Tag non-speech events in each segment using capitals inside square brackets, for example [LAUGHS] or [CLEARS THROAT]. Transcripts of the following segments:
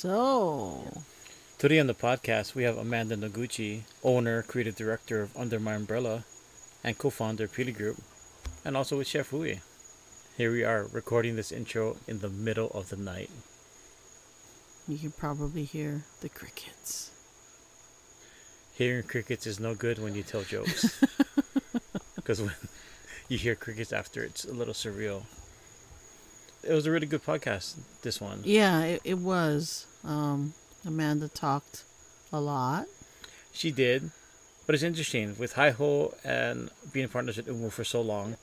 So, Today on the podcast, we have Amanda Noguchi, owner, creative director of Under My Umbrella, and co-founder of Pili Group, and also with Chef Hui. Here we are recording this intro in the middle of the night. you can probably hear the crickets. Hearing crickets is no good when you tell jokes, [LAUGHS] [LAUGHS] because when [LAUGHS] you hear crickets after, it's a little surreal. It was a really good podcast. This one. Yeah, it, it was. Um, Amanda talked a lot. She did, but it's interesting with Hi Ho and being partners with Umu for so long.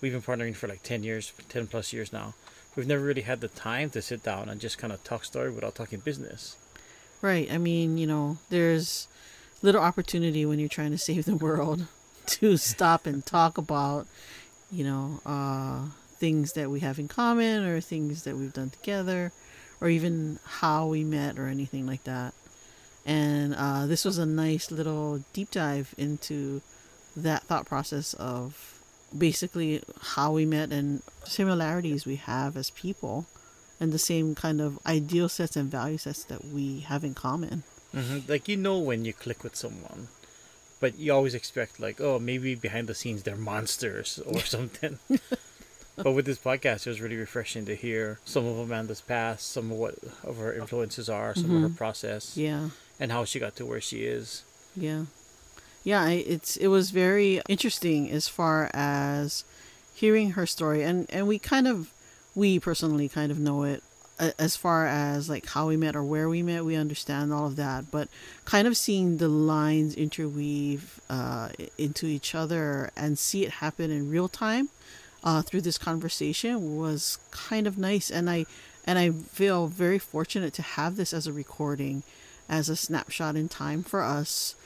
We've been partnering for like ten years, ten plus years now. We've never really had the time to sit down and just kind of talk story without talking business. Right. I mean, you know, there's little opportunity when you're trying to [LAUGHS] save the world [LAUGHS] to stop and talk about, you know, uh, things that we have in common or things that we've done together or even how we met or anything like that. And uh, this was a nice little deep dive into that thought process of basically how we met and similarities we have as people and the same kind of ideal sets and value sets that we have in common. hmm Like you know when you click with someone, but you always expect like, oh, maybe behind the scenes they're monsters or [LAUGHS] something. [LAUGHS] but with this podcast, it was really refreshing to hear some of Amanda's past, some of what of her influences are, some of her process, Yeah. and how she got to where she is. Yeah, yeah. It's it was very interesting as far as hearing her story, and and we kind of, we personally kind of know it as far as like how we met or where we met. We understand all of that, but kind of seeing the lines interweave uh, into each other and see it happen in real time uh, through this conversation was kind of nice, and I and I feel very fortunate to have this as a recording, as a snapshot in time for us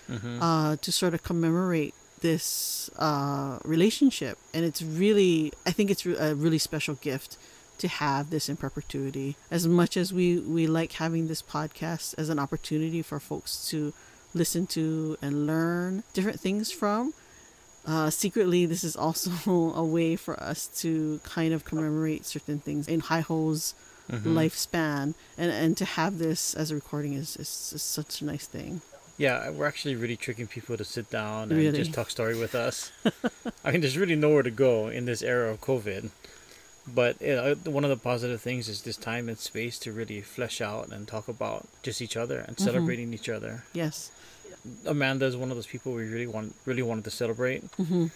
uh, to sort of commemorate this uh, relationship. And it's really, I think it's a really special gift to have this in perpetuity. As much as we, we like having this podcast as an opportunity for folks to listen to and learn different things from, uh, secretly, this is also [LAUGHS] a way for us to kind of commemorate certain things in Hi Ho's lifespan. And, and to have this as a recording is, is, is such a nice thing. Yeah, we're actually really tricking people to sit down and Really? just talk story with us. [LAUGHS] I mean, there's really nowhere to go in this era of COVID. But one of the positive things is this time and space to really flesh out and talk about just each other and celebrating each other. Yes. Amanda is one of those people we really want, really wanted to celebrate. Mm-hmm.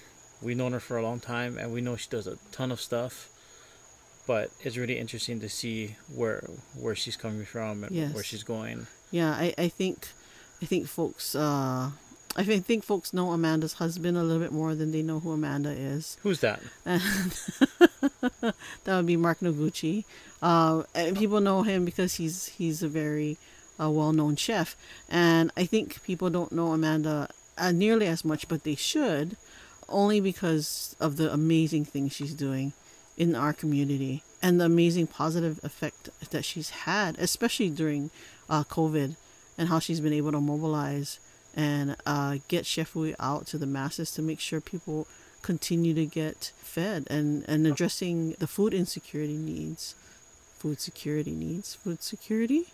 We've known her for a long time, and we know she does a ton of stuff. But it's really interesting to see where where she's coming from and Yes. where she's going. Yeah, I, I think I think folks uh I thi- think folks know Amanda's husband a little bit more than they know who Amanda is. Who's that? [LAUGHS] That would be Mark Noguchi. Uh, and people know him because he's he's a very uh, well-known chef, and I think people don't know Amanda uh, nearly as much, but they should, only because of the amazing things she's doing in our community and the amazing positive effect that she's had, especially during uh, COVID, and how she's been able to mobilize and uh, get Chef Hui out to the masses to make sure people continue to get fed and, and addressing the food insecurity needs. Food security needs. Food security?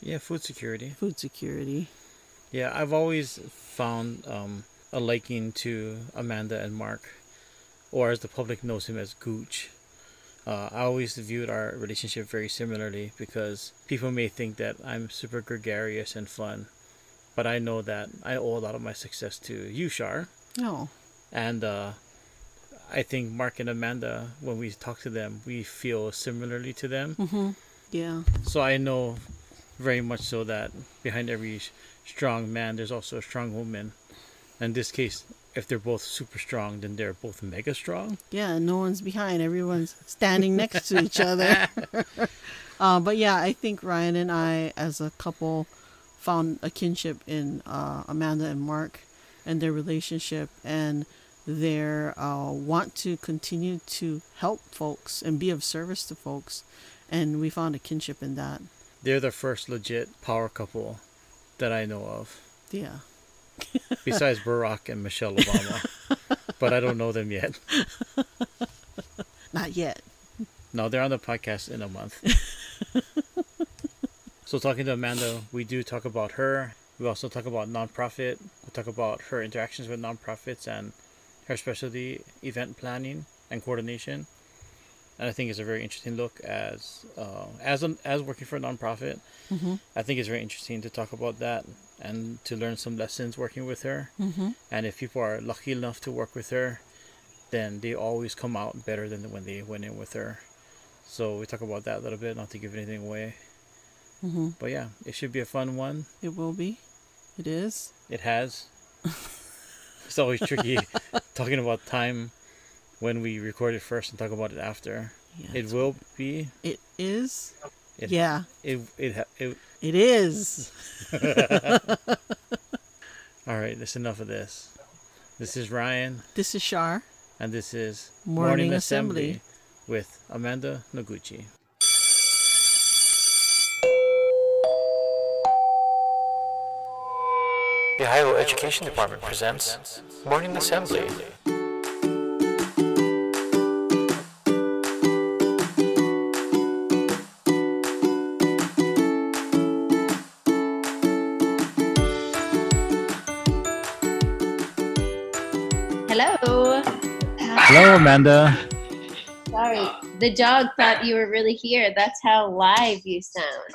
Yeah, food security. Food security. Yeah, I've always found um, a liking to Amanda and Mark, or as the public knows him as Gooch. Uh, I always viewed our relationship very similarly because people may think that I'm super gregarious and fun, but I know that I owe a lot of my success to you, Shar. No. And uh, I think Mark and Amanda, when we talk to them, we feel similarly to them. Mm-hmm. Yeah. So I know very much so that behind every strong man, there's also a strong woman. In this case, if they're both super strong, then they're both mega strong. Yeah, no one's behind. Everyone's standing next to each other. [LAUGHS] [LAUGHS] uh, but yeah, I think Ryan and I, as a couple, found a kinship in uh, Amanda and Mark and their relationship and their uh, want to continue to help folks and be of service to folks. And we found a kinship in that. They're the first legit power couple that I know of, Yeah. [LAUGHS] besides Barack and Michelle Obama. [LAUGHS] but I don't know them yet. [LAUGHS] Not yet. No, they're on the podcast in a month. So talking to Amanda, we do talk about her. We also talk about nonprofit. We talk about her interactions with nonprofits and her specialty event planning and coordination. And I think it's a very interesting look as uh, as an, as working for a nonprofit. Mm-hmm. I think it's very interesting to talk about that and to learn some lessons working with her. Mm-hmm. And if people are lucky enough to work with her, then they always come out better than when they went in with her. So we talk about that a little bit, not to give anything away. Mm-hmm. But yeah, it should be a fun one. It will be. It is. It has. [LAUGHS] it's always tricky [LAUGHS] talking about time when we record it first and talk about it after. Yeah, It it's- will be. It is. It, yeah, It it it. it is. [LAUGHS] [LAUGHS] All right, that's enough of this. This is Ryan, This is Shar. and this is Morning Assembly. with Amanda Noguchi. The Ohio Education Department presents Morning Assembly. Hello, Amanda. Sorry, the dog thought you were really here. That's how live you sound.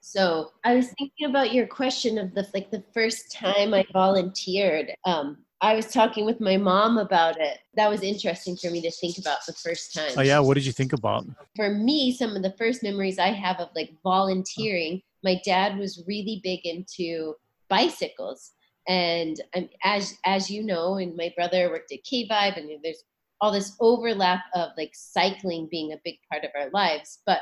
So I was thinking about your question of the like the first time I volunteered. Um, I was talking with my mom about it. That was interesting for me to think about the first time. Oh yeah, what did you think about? For me, some of the first memories I have of like volunteering, my dad was really big into bicycles. And um, as as you know, and my brother worked at K Vibe, and there's all this overlap of like cycling being a big part of our lives. But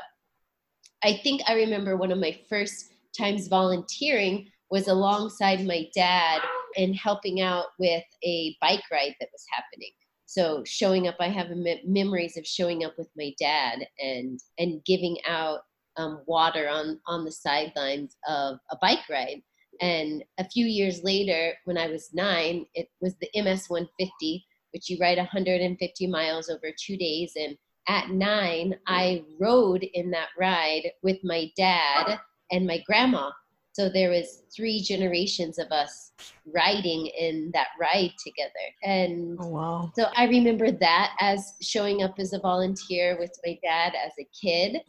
I think I remember one of my first times volunteering was alongside my dad and helping out with a bike ride that was happening. So showing up, I have me- memories of showing up with my dad and and giving out um, water on on the sidelines of a bike ride. And a few years later, when I was nine, it was the MS 150, which you ride 150 miles over two days. And at nine, I rode in that ride with my dad and my grandma. So there was three generations of us riding in that ride together. And Oh wow. so I remember that as showing up as a volunteer with my dad as a kid.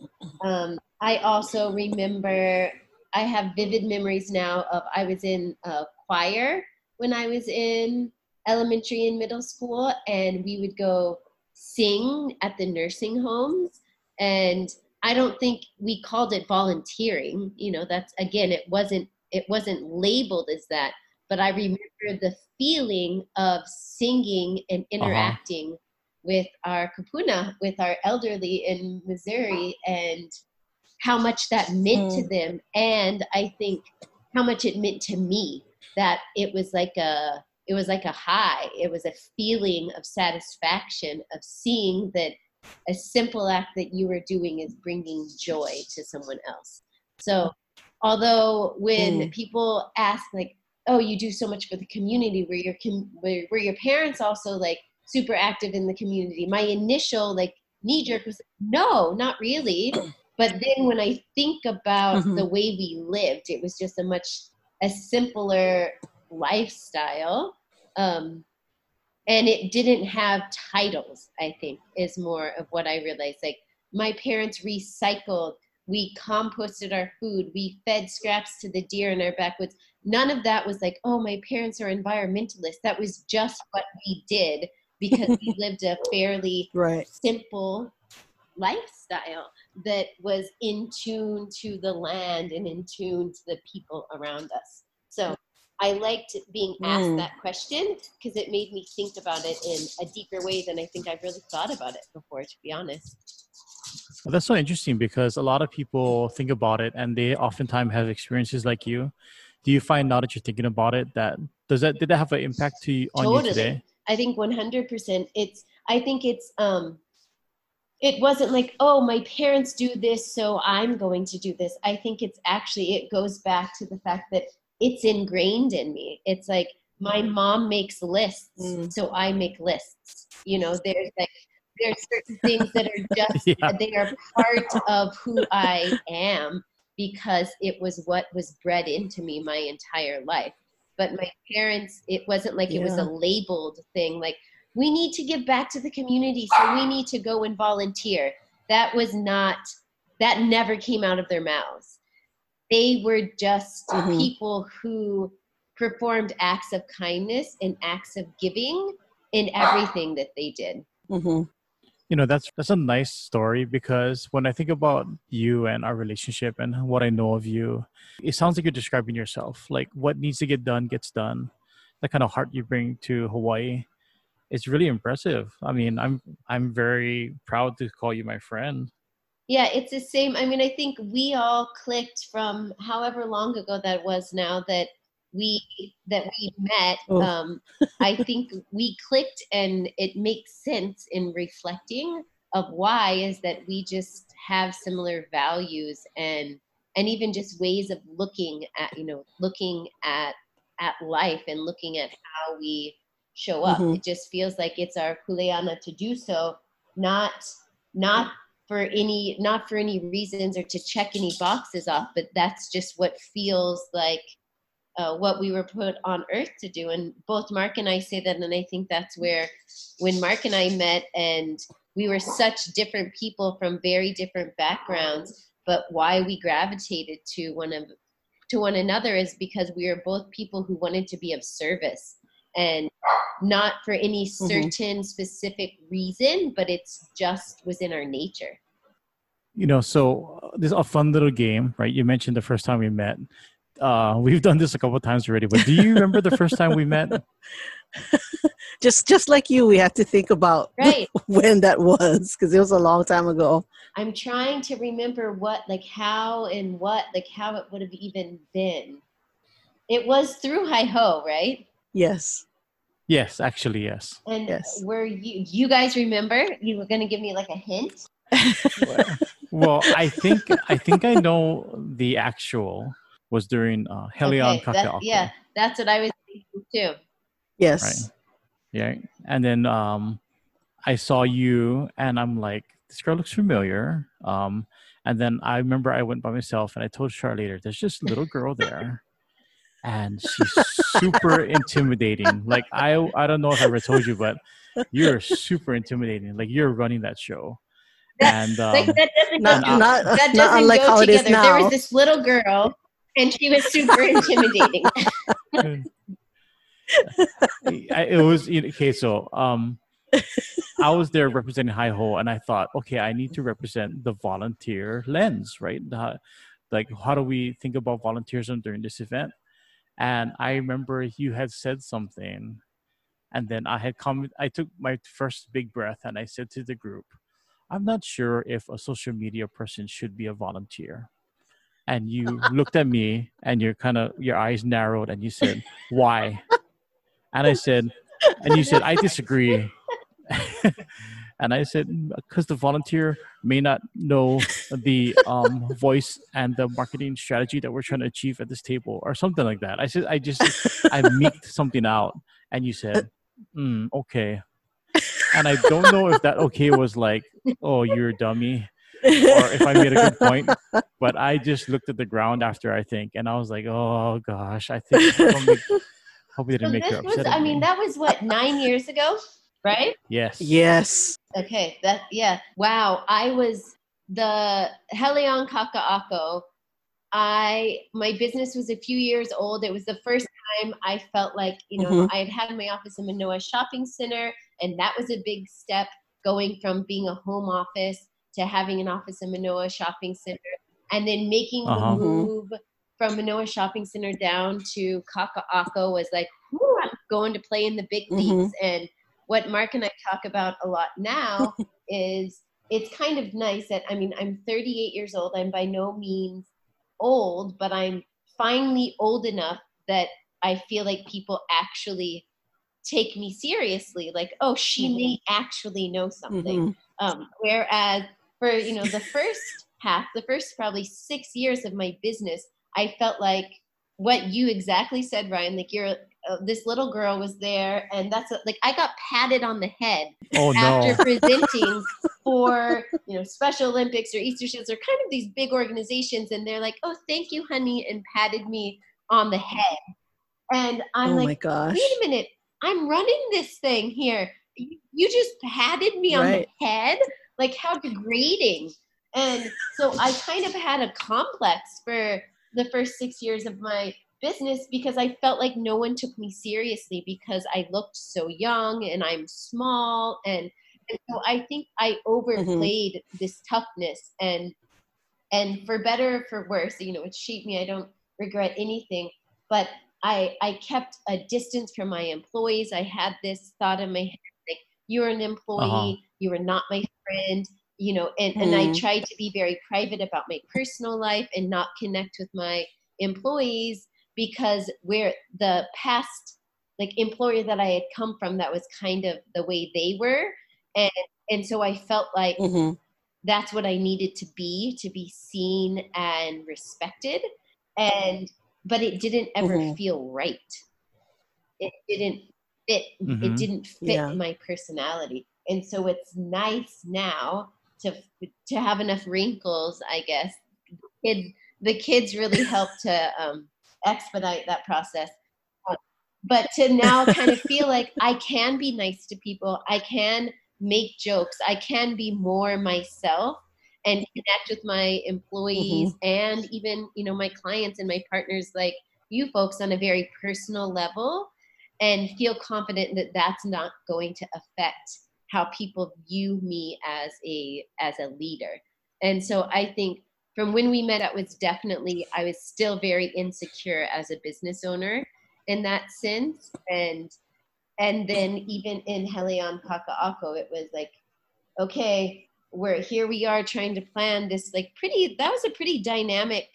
Um, I also remember, I have vivid memories now of I was in a choir when I was in elementary and middle school, and we would go sing at the nursing homes. And I don't think we called it volunteering. You know, that's again, it wasn't it wasn't labeled as that but I remember the feeling of singing and uh-huh. interacting with our kupuna, with our elderly in Missouri, and how much that meant to them. And I think how much it meant to me that it was like a it was like a high. It was a feeling of satisfaction of seeing that a simple act that you were doing is bringing joy to someone else. So although when Mm. people ask like oh you do so much for the community were your com- were, were your parents also like super active in the community my initial like knee jerk was no not really but then when i think about Mhm. the way we lived it was just a much a simpler lifestyle um and it didn't have titles i think is more of what i realized like my parents recycled we composted our food we fed scraps to the deer in our backwoods none of that was like oh my parents are environmentalists that was just what we did because we [LAUGHS] lived a fairly Right. simple lifestyle that was in tune to the land and in tune to the people around us so i liked being asked Mm. that question because it made me think about it in a deeper way than i think i've really thought about it before to be honest Well, that's so interesting because a lot of people think about it and they oftentimes have experiences like you. Do you find now that you're thinking about it that does that did that have an impact to you, on you today? I think 100%. It's I think it's um it wasn't like, "Oh, my parents do this, so I'm going to do this." I think it's actually it goes back to the fact that it's ingrained in me. It's like my mom makes lists, Mm. so I make lists. You know, there's like there's certain [LAUGHS] things that are just Yeah. they are part of who I am because it was what was bred into me my entire life. But my parents, it wasn't like it was a labeled thing like, we need to give back to the community, so we need to go and volunteer. That was not, that never came out of their mouths. They were just Mhm. people who performed acts of kindness and acts of giving in everything that they did. hmm you know that's that's a nice story because when i think about you and our relationship and what i know of you it sounds like you're describing yourself like what needs to get done gets done that kind of heart you bring to hawaii it's really impressive i mean i'm i'm very proud to call you my friend Yeah, it's the same. I mean, I think we all clicked from however long ago that was now that we that we met. Oh. Um, I think we clicked, and it makes sense in reflecting of why is that we just have similar values and and even just ways of looking at you know looking at at life and looking at how we show up. Mhm. It just feels like it's our kuleana to do so, not not for any not for any reasons or to check any boxes off, but that's just what feels like uh, what we were put on earth to do. And both Mark and I say that, and I think that's where when Mark and I met, and we were such different people from very different backgrounds, but why we gravitated to one of to one another is because we are both people who wanted to be of service and not for any Mhm. certain specific reason, but it's just was in our nature. you know so uh, this is a fun little game right you mentioned the first time we met uh [LAUGHS] we've done this a couple times already but do you remember the first time we met [LAUGHS] Just just like you, we have to think about [LAUGHS] Right. when that was because it was a long time ago. I'm trying to remember what, like, how and what, like, how it would have even been. It was through Hi Ho, right? Yes. yes actually yes And Yes. were you, you guys remember? You were going to give me like a hint? [LAUGHS] well i think i think i know the actual was during uh helion Okay, that- yeah, that's what I was thinking too. Yes. Right. Yeah. And then um I saw you and I'm like, this girl looks familiar. Um and then I remember I went by myself and I told Shar later, there's just a little girl there. And she's super [LAUGHS] intimidating. Like I I don't know if I ever told you, but you're super intimidating. Like you're running that show. And um, like that doesn't Not go, not, that doesn't unlike go how it is together. There was this little girl, and she was super [LAUGHS] intimidating. I, it was okay. So um, I was there representing Hi Ho, and I thought, okay, I need to represent the volunteer lens, right? The, like, how do we think about volunteerism during this event? And I remember you had said something, and then I had come. I took my first big breath, and I said to the group, "I'm not sure if a social media person should be a volunteer." And you [LAUGHS] looked at me, and your kind of your eyes narrowed, and you said, "Why?" And I said, and you said, I disagree. [LAUGHS] [LAUGHS] and I said, because the volunteer may not know the um, [LAUGHS] voice and the marketing strategy that we're trying to achieve at this table, or something like that. I said, I just, I [LAUGHS] meeked something out. And you said, [LAUGHS] mm, okay. And I don't know if that okay was like, oh, you're a dummy, or if I made a good point. But I just looked at the ground after I think, and I was like, oh gosh, I think. Don't Hope we So didn't make her this was. I mean, me. that was what nine years ago, right? yes. yes. Okay, that yeah. Wow, I was the Helion Kaka'ako. I my business was a few years old. It was the first time I felt like you know Mhm. I had had my office in Manoa Shopping Center, and that was a big step going from being a home office to having an office in Manoa Shopping Center, and then making Uh-huh. the move from Manoa Shopping Center down to Kaka'ako was like, whew, I'm going to play in the big Mhm. leagues. And what Mark and I talk about a lot now [LAUGHS] is it's kind of nice that I mean I'm 38 years old. I'm by no means old, but I'm finally old enough that I feel like people actually take me seriously. Like, oh, she Mhm. may actually know something. Mhm. Um, whereas for you know the first half, the first probably six years of my business, I felt like what you exactly said, Ryan. Like you're uh, this little girl was there, and that's a, like I got patted on the head Oh after no. presenting for you know Special Olympics or Easter Seals or kind of these big organizations, and they're like, "Oh, thank you, honey," and patted me on the head, and I'm oh like, gosh. "Wait a minute, I'm running this thing here. You you just patted me on the head, like how degrading." And so I kind of had a complex for the first six years of my business because I felt like no one took me seriously because I looked so young and I'm small and and so I think I overplayed this toughness and and for better or for worse, you know, it shaped me. I don't regret anything, but I I kept a distance from my employees. I had this thought in my head like you're an employee, Uh-huh. you are not my friend, you know, and, and I Mhm. tried to be very private about my personal life and not connect with my employees because where the past like employer that I had come from that was kind of the way they were and and so I felt like Mhm. that's what I needed to be to be seen and respected and but it didn't ever Mhm. feel right it didn't fit it Mhm. didn't fit Yeah. my personality and so it's nice now to to have enough wrinkles I guess kids the kids really help to um, expedite that process. But to now kind of feel like I can be nice to people I can make jokes I can be more myself and connect with my employees mm-hmm. and even you know my clients and my partners like you folks on a very personal level and feel confident that that's not going to affect how people view me as a as a leader. And so i think from when we met it was definitely i was still very insecure as a business owner in that sense and and then even in Helion Kaka'ako, it was like, okay, we're here we are trying to plan this like pretty that was a pretty dynamic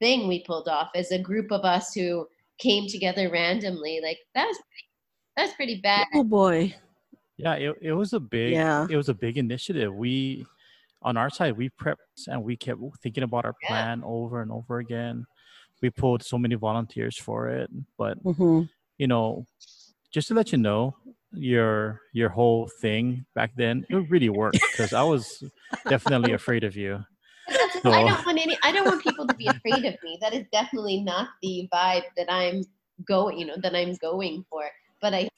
thing we pulled off as a group of us who came together randomly. Like that was pretty, that was pretty bad. Oh boy. Yeah, it, it was a big Yeah. it was a big initiative. We on our side we prepped and we kept thinking about our Yeah. plan over and over again. We pulled so many volunteers for it, but hmm you know, just to let you know, your your whole thing back then it really worked because I was definitely afraid of you. That's- [LAUGHS] I don't want any I don't want people to be afraid of me. That is definitely not the vibe that I'm going, you know, that I'm going for. But I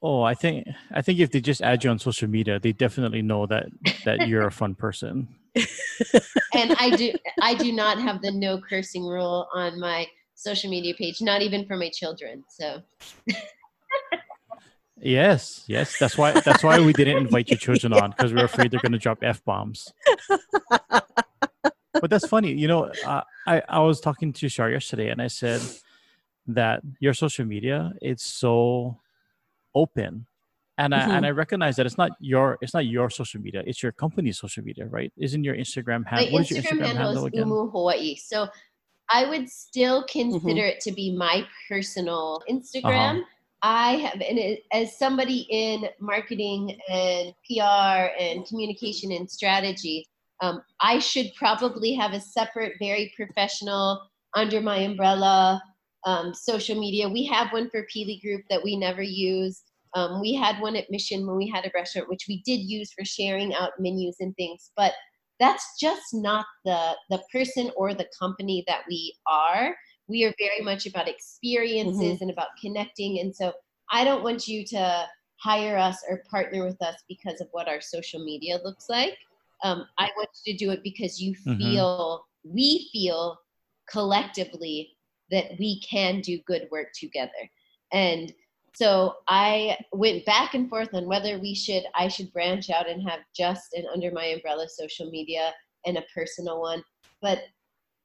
Oh, I think I think if they just add you on social media, they definitely know that that you're a fun person. and I do I do not have the no cursing rule on my social media page, not even for my children. So Yes, yes. That's why that's why we didn't invite your children on because we are afraid they're gonna drop f bombs. but that's funny, you know. Uh, I I was talking to Shar yesterday, and I said that your social media it's so open, and I and mm-hmm. I recognize that it's not your it's not your social media, it's your company's social media, right? Isn't your Instagram my handle? What is your Instagram Instagram handle handle is again? Umu Hawaii. So I would still consider mm-hmm. it to be my personal uh-huh. Instagram. I have, and it, as somebody in marketing and PR and communication and strategy, um, I should probably have a separate, very professional, under my umbrella um, social media. We have one for Pili Group that we never use. Um, we had one at Mission when we had a restaurant, which we did use for sharing out menus and things. But that's just not the the person or the company that we are. We are very much about experiences and about connecting. And so I don't want you to hire us or partner with us because of what our social media looks like. Um, I want you to do it because you Mhm. feel we feel collectively that we can do good work together. And so I went back and forth on whether we should I should branch out and have just an under my umbrella social media and a personal one. But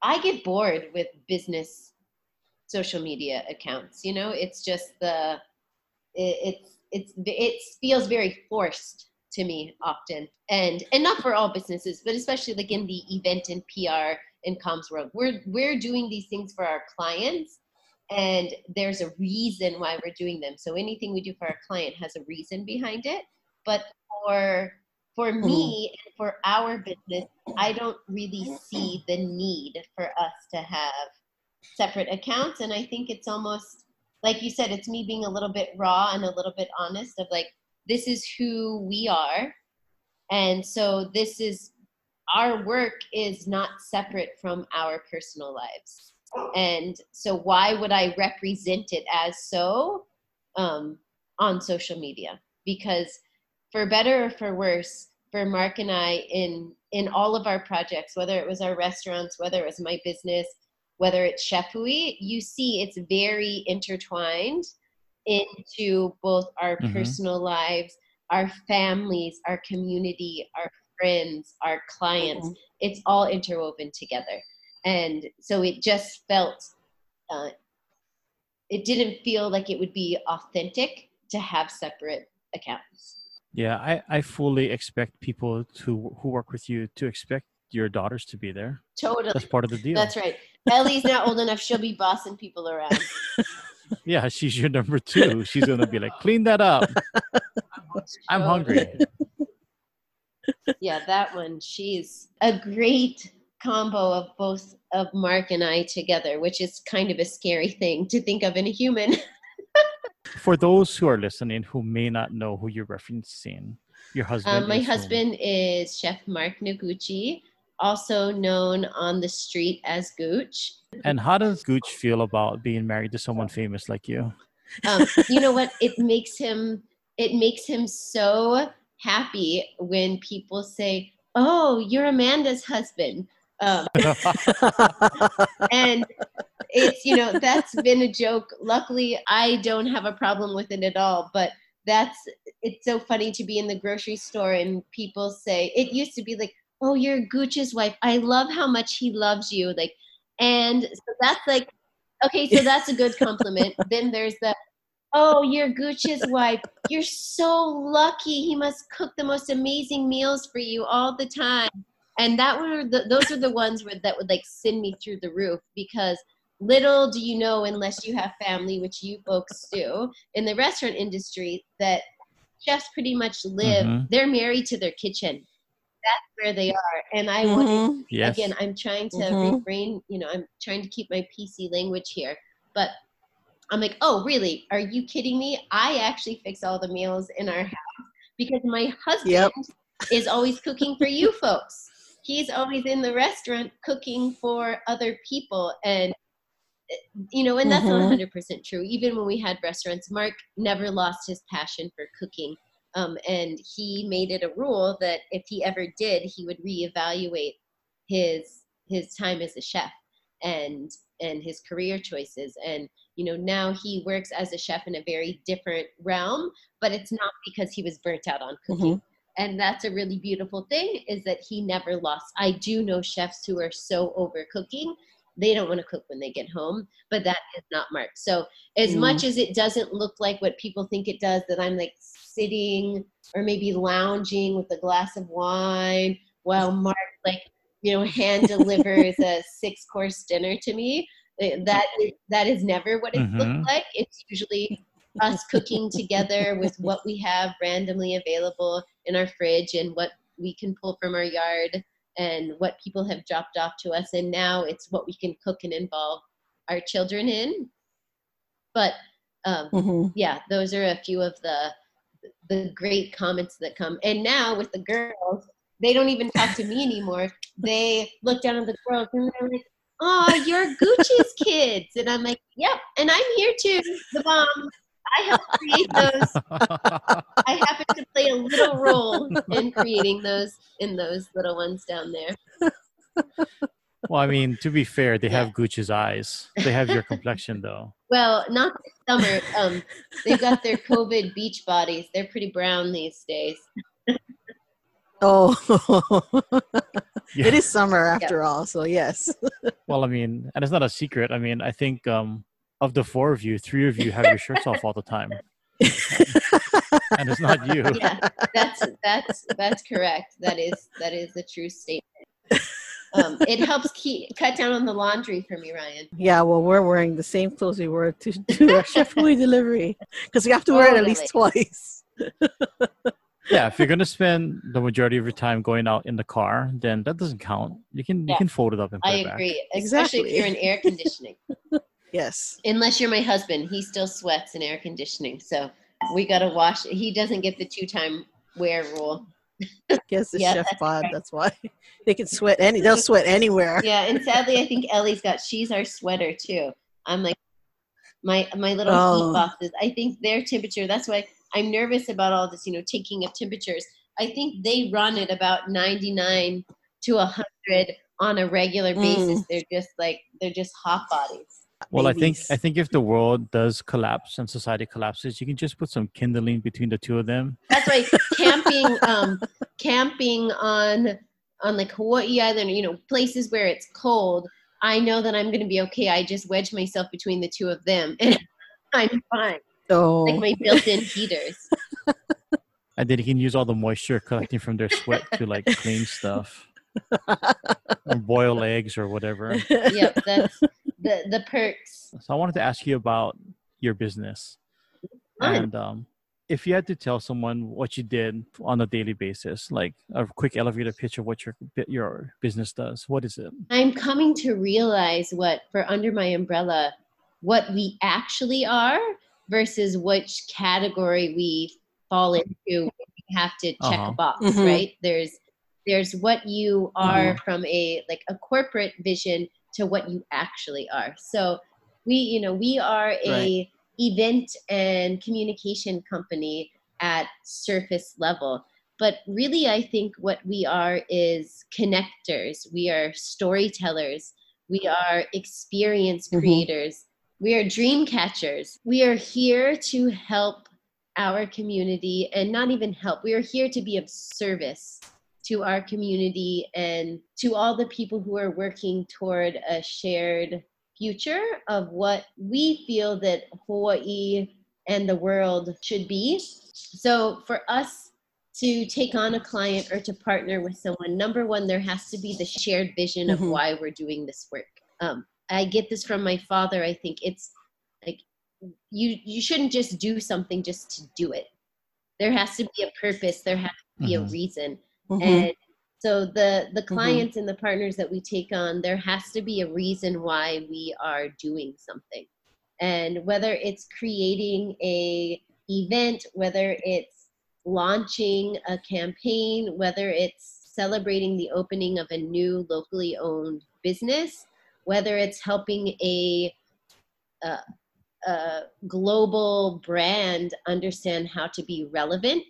I get bored with business social media accounts. You know, it's just the it, it's it's it feels very forced to me often and and not for all businesses but especially like in the event and pr and comms world. We're we're doing these things for our clients and there's a reason why we're doing them. So anything we do for our client has a reason behind it. But for for mm-hmm. me and for our business i don't really see the need for us to have separate accounts. And i think it's almost like you said, it's me being a little bit raw and a little bit honest of like, this is who we are. And so this is our work is not separate from our personal lives. And so why would I represent it as so um, on social media? Because for better or for worse, for Mark and I in in all of our projects, whether it was our restaurants, whether it was my business, whether it's Chef Hui, you see it's very intertwined into both our mm-hmm. personal lives, our families, our community, our friends, our clients. Mm-hmm. It's all interwoven together. And so it just felt, uh, it didn't feel like it would be authentic to have separate accounts. Yeah, I, I fully expect people to who work with you to expect your daughters to be there. Totally. That's part of the deal. That's right. Ellie's not old enough. She'll be bossing people around. [LAUGHS] [LAUGHS] yeah, she's your number two. She's gonna be like, clean that up. [LAUGHS] I'm hungry. Yeah, that one. She's a great combo of both of Mark and I together, which is kind of a scary thing to think of in a human. [LAUGHS] For those who are listening who may not know who you're referencing, your husband. Um, my husband is Chef Mark Noguchi, also known on the street as Gooch. And how does Gooch feel about being married to someone famous like you? Um, you know what? It makes him. It makes him so happy when people say, "Oh, you're Amanda's husband." Um, [LAUGHS] and it's you know that's been a joke. Luckily, I don't have a problem with it at all. But that's it's so funny to be in the grocery store and people say it used to be like, "Oh, you're Gucci's wife. I love how much he loves you." Like, and so that's like, okay, so [LAUGHS] that's a good compliment. then there's the Oh, you're Gucci's wife. You're so lucky. He must cook the most amazing meals for you all the time. And that were the, those are the ones where that would like send me through the roof because little do you know, unless you have family, which you folks do, in the restaurant industry, that chefs pretty much live. Mm-hmm. They're married to their kitchen. That's where they are. And I mm-hmm. want yes. again, I'm trying to mm-hmm. refrain. You know, I'm trying to keep my PC language here, but I'm like, oh, really? Are you kidding me? I actually fix all the meals in our house because my husband yep. is always cooking for you folks. He's always in the restaurant cooking for other people. And, you know, and that's mm-hmm. not 100% true. Even when we had restaurants, Mark never lost his passion for cooking. Um, and he made it a rule that if he ever did, he would reevaluate his his time as a chef and and his career choices and you know now he works as a chef in a very different realm but it's not because he was burnt out on cooking mm-hmm. and that's a really beautiful thing is that he never lost i do know chefs who are so over cooking they don't want to cook when they get home but that is not mark so as mm. much as it doesn't look like what people think it does that i'm like sitting or maybe lounging with a glass of wine while [LAUGHS] mark like you know hand delivers a six course dinner to me that is, that is never what it mm-hmm. looked like. It's usually us cooking together with what we have randomly available in our fridge and what we can pull from our yard and what people have dropped off to us. And now it's what we can cook and involve our children in. But um, mm-hmm. yeah, those are a few of the the great comments that come. And now with the girls, they don't even talk to me anymore. They look down at the girls and they're like, oh, you're Gucci's kids. And I'm like, yep. And I'm here too, the mom. I helped create those. [LAUGHS] I happen to play a little role in creating those in those little ones down there. Well, I mean, to be fair, they yeah. have Gucci's eyes. They have your complexion, though. [LAUGHS] Well, not this summer. Um, they've got their COVID beach bodies. They're pretty brown these days. [LAUGHS] Oh, [LAUGHS] yeah. it is summer after yeah. all. So yes. [LAUGHS] well, I mean, and it's not a secret. I mean, I think um, of the four of you, three of you have your shirts off all the time, [LAUGHS] and it's not you. Yeah, that's that's that's correct. That is that is a true statement. Um, it helps keep cut down on the laundry for me, Ryan. Yeah, well, we're wearing the same clothes we wore to do our chef delivery because we have to wear it at least twice yeah, if you're gonna spend the majority of your time going out in the car, then that doesn't count. You can yeah. you can fold it up and put it. I agree, especially exactly. if you're in air conditioning. [LAUGHS] Yes. Unless you're my husband, he still sweats in air conditioning. So we got to wash. He doesn't get the two time wear rule. [LAUGHS] Guess the Yeah, chef that's bod. right. That's why they can sweat any. They'll sweat anywhere. Yeah, and sadly, I think [LAUGHS] Ellie's got. She's our sweater too. I'm like my my little Oh. heat boxes. I think their temperature. That's why I'm nervous about all this. You know, taking of temperatures. I think they run at about 99 to 100 on a regular basis. Mm. They're just like they're just hot bodies. Well, I think I think if the world does collapse and society collapses, you can just put some kindling between the two of them. That's why [LAUGHS] camping, um, camping on on like Hawaii Island, you know, places where it's cold. I know that I'm going to be okay. I just wedge myself between the two of them, and [LAUGHS] I'm fine. Oh, Like my built-in heaters. And then you can use all the moisture collecting from their sweat to like clean stuff, or boil eggs or whatever. Yep, that's the the perks. So I wanted to ask you about your business, Fun. and um, if you had to tell someone what you did on a daily basis, like a quick elevator pitch of what your your business does, what is it? I'm coming to realize what for under my umbrella, what we actually are versus which category we fall into. when We have to check Uh-huh. a box, Mhm. right? There's there's what you are from a like a corporate vision to what you actually are. So we, you know, we are a event and communication company at surface level. But really, I think what we are is connectors. We are storytellers. We are experience Mhm. creators. We are dream catchers. We are here to help our community and not even help. We are here to be of service to our community and to all the people who are working toward a shared future of what we feel that Hawaii and the world should be. So for us to take on a client or to partner with someone, number one, there has to be the shared vision of Mhm. why we're doing this work. Um, I get this from my father. I think it's like you you shouldn't just do something just to do it. There has to be a purpose. There has to be Mhm. a reason Mhm. and so the the Mhm. clients and the partners that we take on there has to be a reason why we are doing something and whether it's creating a event whether it's launching a campaign whether it's celebrating the opening of a new locally owned business whether it's helping a a, a global brand understand how to be relevant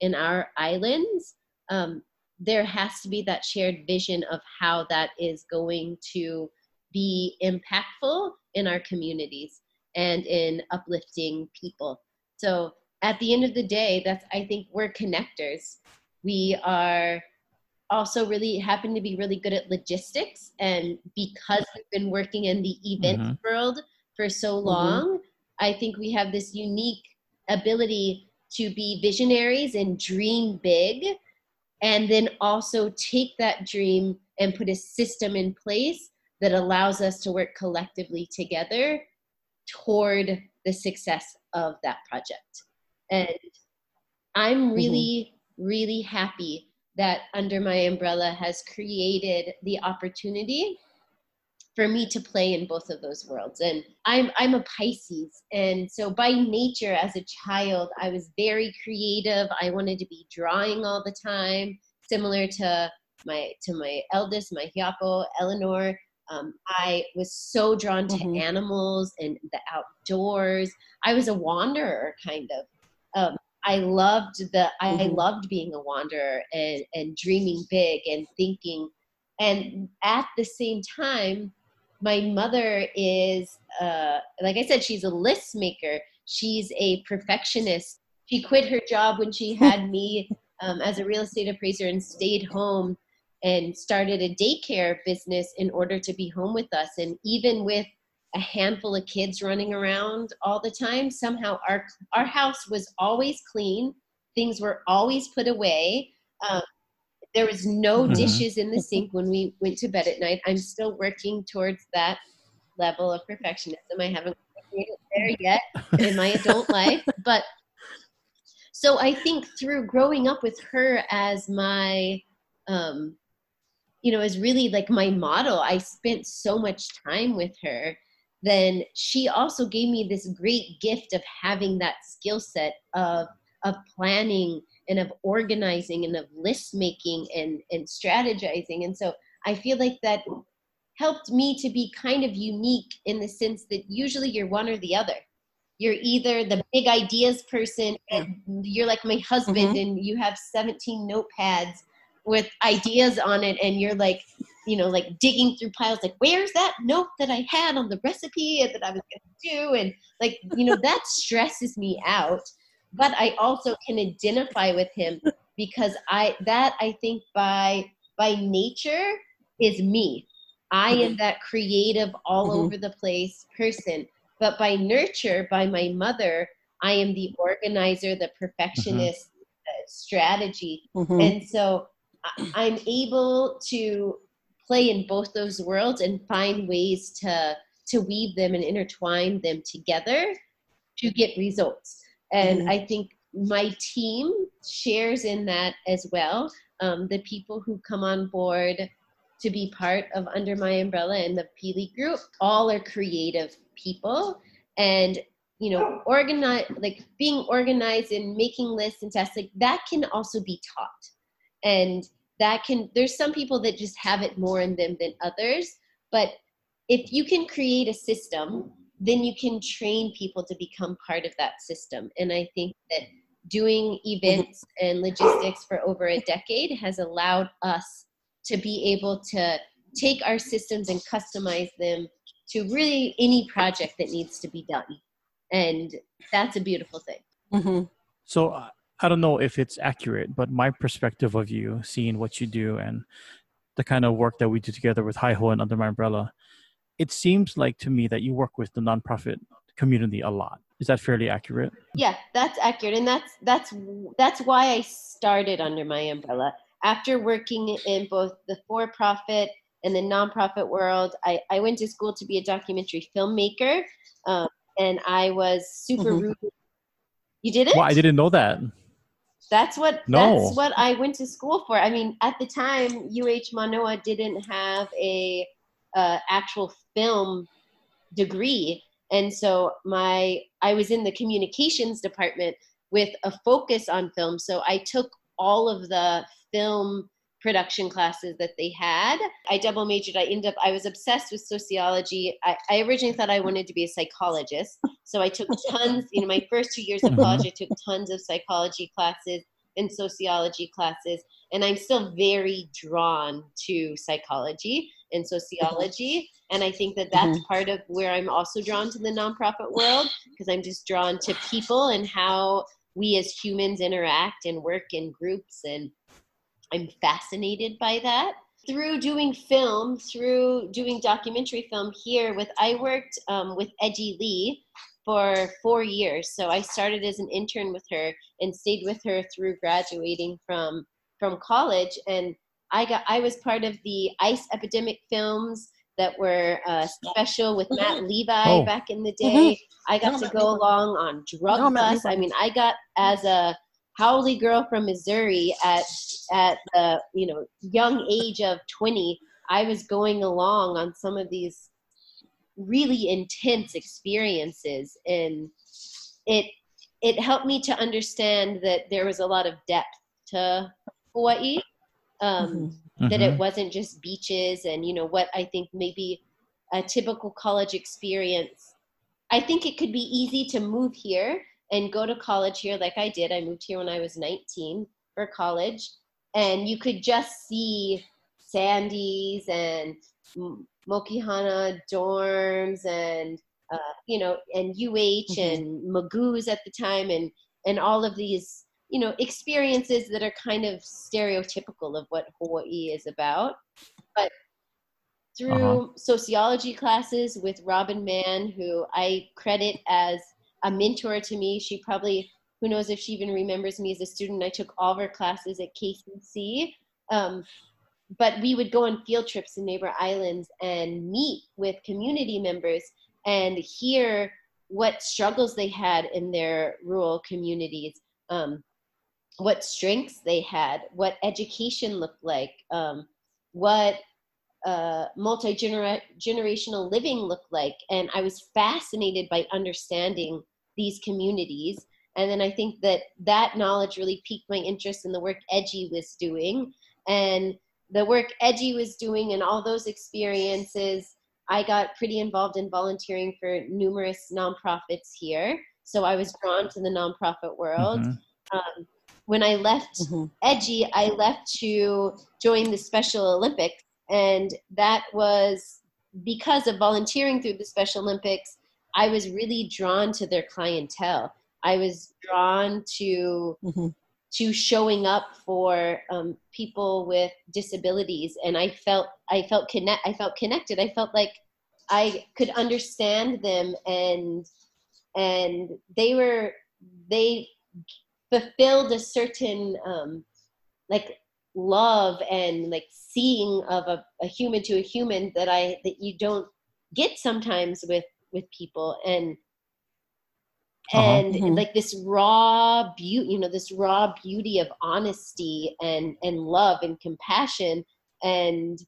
in our islands um, there has to be that shared vision of how that is going to be impactful in our communities and in uplifting people. So at the end of the day, that's I think we're connectors. We are also really happen to be really good at logistics and because we've been working in the events mm-hmm. world for so mm-hmm. long, I think we have this unique ability to be visionaries and dream big and then also take that dream and put a system in place that allows us to work collectively together toward the success of that project. And I'm mm-hmm. really, really happy that Under My Umbrella has created the opportunity for me to play in both of those worlds. And I'm I'm a Pisces, and so by nature, as a child, I was very creative. I wanted to be drawing all the time, similar to my to my eldest, my Hiapo, Eleanor. Um, I was so drawn to Mhm. animals and the outdoors. I was a wanderer, kind of. Um, I loved the I Mhm. loved being a wanderer and and dreaming big and thinking. And at the same time, my mother is uh, like i said she's a list maker she's a perfectionist she quit her job when she [LAUGHS] had me um, as a real estate appraiser and stayed home and started a daycare business in order to be home with us and even with a handful of kids running around all the time somehow our our house was always clean things were always put away um, there was no Mhm. dishes in the sink when we went to bed at night. I'm still working towards that level of perfectionism. I haven't made it there yet in my adult [LAUGHS] life, but so I think through growing up with her as my, um, you know, is really like my model. I spent so much time with her then she also gave me this great gift of having that skill set of of planning and of organizing and of list making and and strategizing. And so i feel like that helped me to be kind of unique in the sense that usually you're one or the other. You're either the big ideas person and you're like my husband mm-hmm. and you have 17 notepads with ideas on it and you're like you know like digging through piles like where's that note that i had on the recipe that i was going to do and like you know that stresses me out but i also can identify with him because i that i think by by nature is me i am mm-hmm. that creative all mm-hmm. over the place person but by nurture by my mother i am the organizer the perfectionist mm-hmm. strategy mm-hmm. and so I'm able to play in both those worlds and find ways to to weave them and intertwine them together to get results. And mm-hmm. I think my team shares in that as well. Um, the people who come on board to be part of Under My Umbrella and the Pili Group all are creative people. And you know, organize like being organized and making lists and tests like that can also be taught. And that can there's some people that just have it more in them than others but if you can create a system then you can train people to become part of that system. And i think that doing events and logistics for over a decade has allowed us to be able to take our systems and customize them to really any project that needs to be done. And that's a beautiful thing. Mm-hmm. so uh, I don't know if it's accurate, but my perspective of you, seeing what you do and the kind of work that we do together with Hi Ho and Under My Umbrella, it seems like to me that you work with the nonprofit community a lot. Is that fairly accurate? Yeah, that's accurate, and that's that's that's why I started Under My Umbrella. After working in both the for-profit and the nonprofit world, I, I went to school to be a documentary filmmaker, um, and I was super mm-hmm. rooted. You did it? Well, I didn't know that. That's what no. that's what I went to school for. I mean, at the time, UH Manoa didn't have a uh, actual film degree, and so my I was in the communications department with a focus on film. So I took all of the film production classes that they had. I double majored. I ended up, I was obsessed with sociology. I, I originally thought I wanted to be a psychologist. So I took [LAUGHS] tons, you know, my first two years of mm-hmm. college, I took tons of psychology classes and sociology classes. And I'm still very drawn to psychology and sociology. And I think that that's mm-hmm. part of where I'm also drawn to the nonprofit world because I'm just drawn to people and how we as humans interact and work in groups and I'm fascinated by that. Through doing film, through doing documentary film here with, I worked um, with Edgy Lee for four years. So I started as an intern with her and stayed with her through graduating from from college. And I got I was part of the Ice Epidemic films that were uh, special with Matt mm-hmm. Levi oh. back in the day. Mm-hmm. I got to go along on Drug Bus. I mean, I got as a Haole girl from Missouri at at the you know young age of 20 I was going along on some of these really intense experiences and it it helped me to understand that there was a lot of depth to Hawaii um, mm-hmm. that it mm-hmm. wasn't just beaches and you know what I think maybe a typical college experience I think it could be easy to move here and go to college here like I did. I moved here when I was 19 for college, and you could just see Sandy's and Mokihana dorms and uh, you know and UH mm-hmm. and Magoo's at the time and and all of these you know experiences that are kind of stereotypical of what Hawaii is about, but through uh-huh. sociology classes with Robin Mann, who I credit as a mentor to me. She probably, who knows if she even remembers me as a student. I took all of her classes at KCC. Um, but we would go on field trips in neighbor islands and meet with community members and hear what struggles they had in their rural communities, um, what strengths they had, what education looked like, um, what uh, multi generational living look like? And I was fascinated by understanding these communities. And then I think that that knowledge really piqued my interest in the work Edgy was doing. And the work Edgy was doing and all those experiences, I got pretty involved in volunteering for numerous nonprofits here. So I was drawn to the nonprofit world. Mm-hmm. Um, when I left mm-hmm. Edgy, I left to join the Special Olympics. And that was because of volunteering through the Special Olympics, I was really drawn to their clientele. I was drawn to mm-hmm. to showing up for um, people with disabilities, and I felt I felt connect I felt connected. I felt like I could understand them, and and they were they fulfilled a certain um, like love and like seeing of a, a human to a human that I that you don't get sometimes with with people and uh-huh. and uh-huh. like this raw beauty you know this raw beauty of honesty and and love and compassion and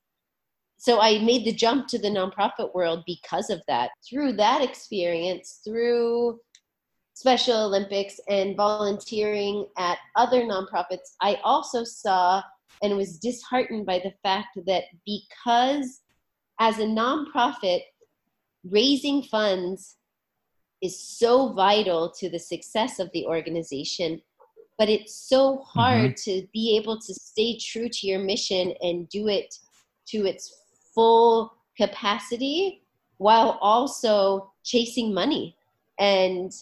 so i made the jump to the nonprofit world because of that through that experience through special olympics and volunteering at other nonprofits i also saw and was disheartened by the fact that because as a nonprofit raising funds is so vital to the success of the organization but it's so hard mm-hmm. to be able to stay true to your mission and do it to its full capacity while also chasing money and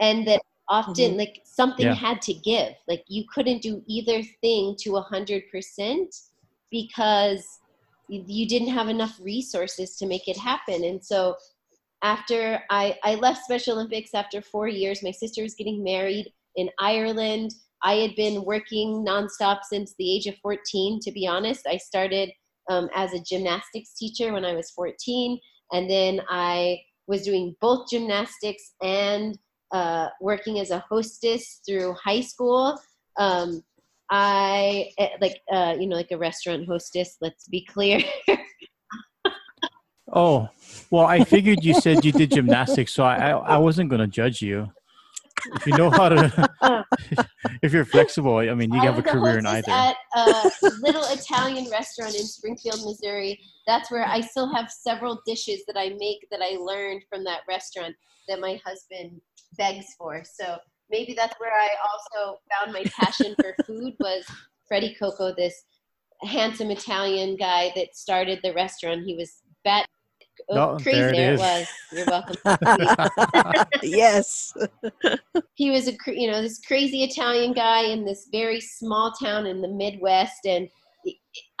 and that often mm-hmm. like something yeah. had to give like you couldn't do either thing to a hundred percent because you didn't have enough resources to make it happen and so after I, I left special olympics after four years my sister was getting married in ireland i had been working nonstop since the age of 14 to be honest i started um, as a gymnastics teacher when i was 14 and then i was doing both gymnastics and uh, working as a hostess through high school um, I eh, like uh, you know like a restaurant hostess. Let's be clear. [LAUGHS] oh well, I figured you said you did gymnastics, so I I, wasn't gonna judge you. If you know how to, [LAUGHS] [LAUGHS] if you're flexible, I mean, you have a career in either. At a little Italian restaurant in Springfield, Missouri. That's where I still have several dishes that I make that I learned from that restaurant that my husband begs for. So maybe that's where I also found my passion for [LAUGHS] food was Freddie Coco, this handsome Italian guy that started the restaurant. He was bat oh, oh crazy. There, there it, was. You're welcome. [LAUGHS] yes. he was a you know this crazy Italian guy in this very small town in the Midwest, and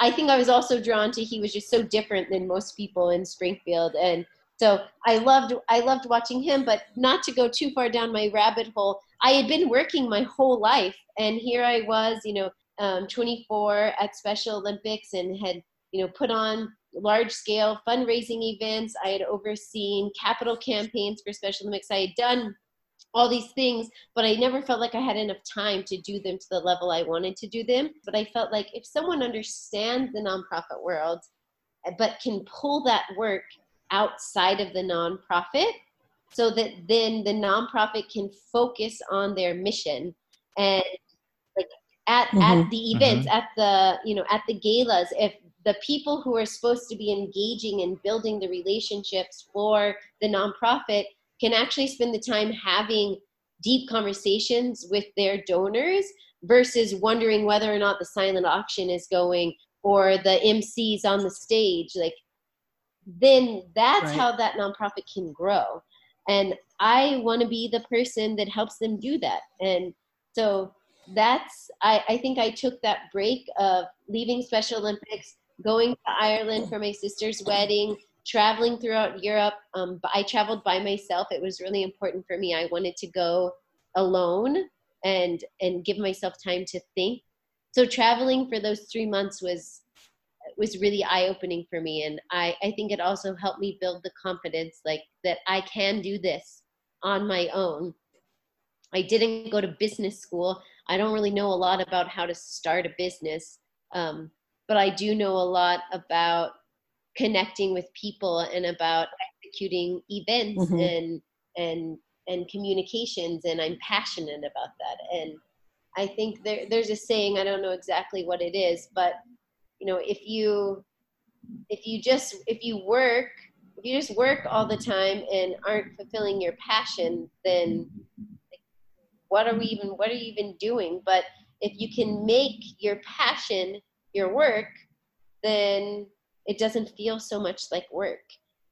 I think I was also drawn to he was just so different than most people in Springfield and so I loved I loved watching him, but not to go too far down my rabbit hole. I had been working my whole life, and here I was, you know, um, 24 at Special Olympics, and had you know put on large scale fundraising events. I had overseen capital campaigns for Special Olympics. I had done all these things, but I never felt like I had enough time to do them to the level I wanted to do them. But I felt like if someone understands the nonprofit world, but can pull that work outside of the nonprofit so that then the nonprofit can focus on their mission and like at, mm-hmm. at the events mm-hmm. at the you know at the galas if the people who are supposed to be engaging and building the relationships for the nonprofit can actually spend the time having deep conversations with their donors versus wondering whether or not the silent auction is going or the MCs on the stage like then that's right. how that nonprofit can grow. And I want to be the person that helps them do that. And so that's, I, I think I took that break of leaving Special Olympics, going to Ireland for my sister's wedding, traveling throughout Europe. Um, I traveled by myself. It was really important for me. I wanted to go alone and and give myself time to think. So traveling for those three months was was really eye opening for me. And I, I think it also helped me build the confidence like that I can do this on my own. I didn't go to business school. I don't really know a lot about how to start a business. Um, but I do know a lot about connecting with people and about executing events Mhm. and and and communications and I'm passionate about that and I think there there's a saying I don't know exactly what it is but you know if you if you just if you work if you just work all the time and aren't fulfilling your passion then like, what are we even what are you even doing? But if you can make your passion your work then it doesn't feel so much like work.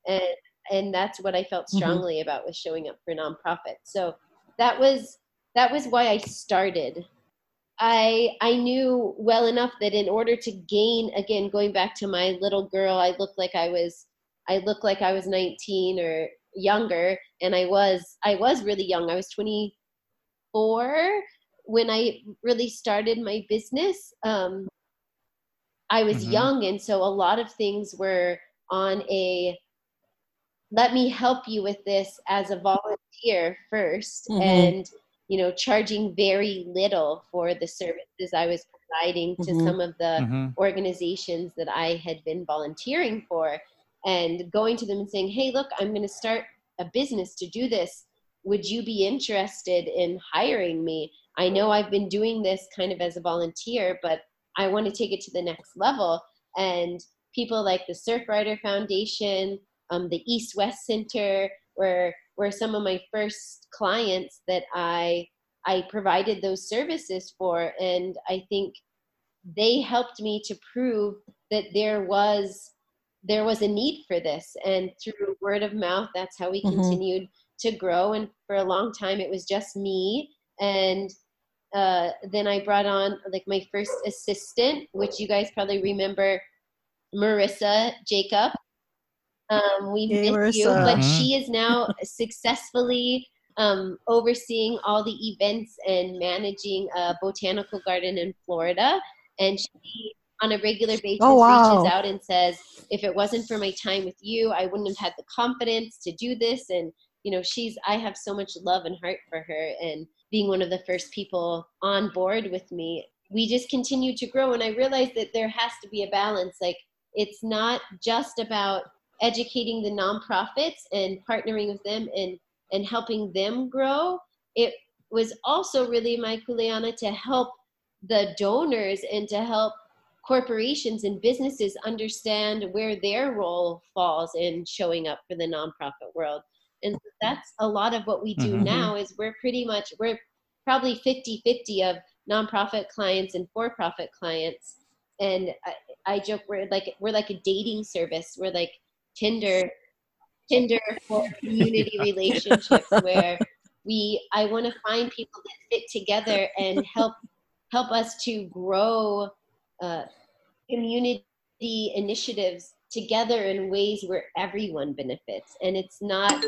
And and that's what i felt Mhm. strongly about with showing up for nonprofits. So that was that was why i started i i knew well enough that in order to gain again going back to my little girl i looked like i was i looked like i was 19 or younger and i was i was really young i was 24 when i really started my business um, I was Mhm. young, and so a lot of things were on a let me help you with this as a volunteer 1st Mhm. and you know charging very little for the services I was providing to Mhm. some of the hmm organizations that I had been volunteering for and going to them and saying, Hey, look, I'm going to start a business to do this. Would you be interested in hiring me? I know I've been doing this kind of as a volunteer, but I want to take it to the next level. And people like the Surfrider Foundation, um, the East West Center, were, were some of my first clients that I, I provided those services for. And I think they helped me to prove that there was there was a need for this and through word of mouth that's how we Mhm. continued to grow and for a long time it was just me and uh, then i brought on like my first assistant which you guys probably remember marissa jacob um, we Yay, miss you Marissa. but Mhm. she is now successfully um, overseeing all the events and managing a botanical garden in Florida. And she, on a regular basis, Oh, wow. reaches out and says, if it wasn't for my time with you, I wouldn't have had the confidence to do this. And, you know, she's, I have so much love and heart for her. And being one of the first people on board with me, we just continue to grow. And I realized that there has to be a balance. Like, it's not just about educating the nonprofits and partnering with them and and helping them grow. It was also really my kuleana to help the donors and to help corporations and businesses understand where their role falls in showing up for the nonprofit world. And that's a lot of what we do Mhm. now is we're pretty much we're probably 50-50 of nonprofit clients and for-profit clients. And I, I joke we're like we're like a dating service. We're like tinder tinder for community [LAUGHS] relationships where we i want to find people that fit together and help help us to grow uh, community initiatives together in ways where everyone benefits. And it's not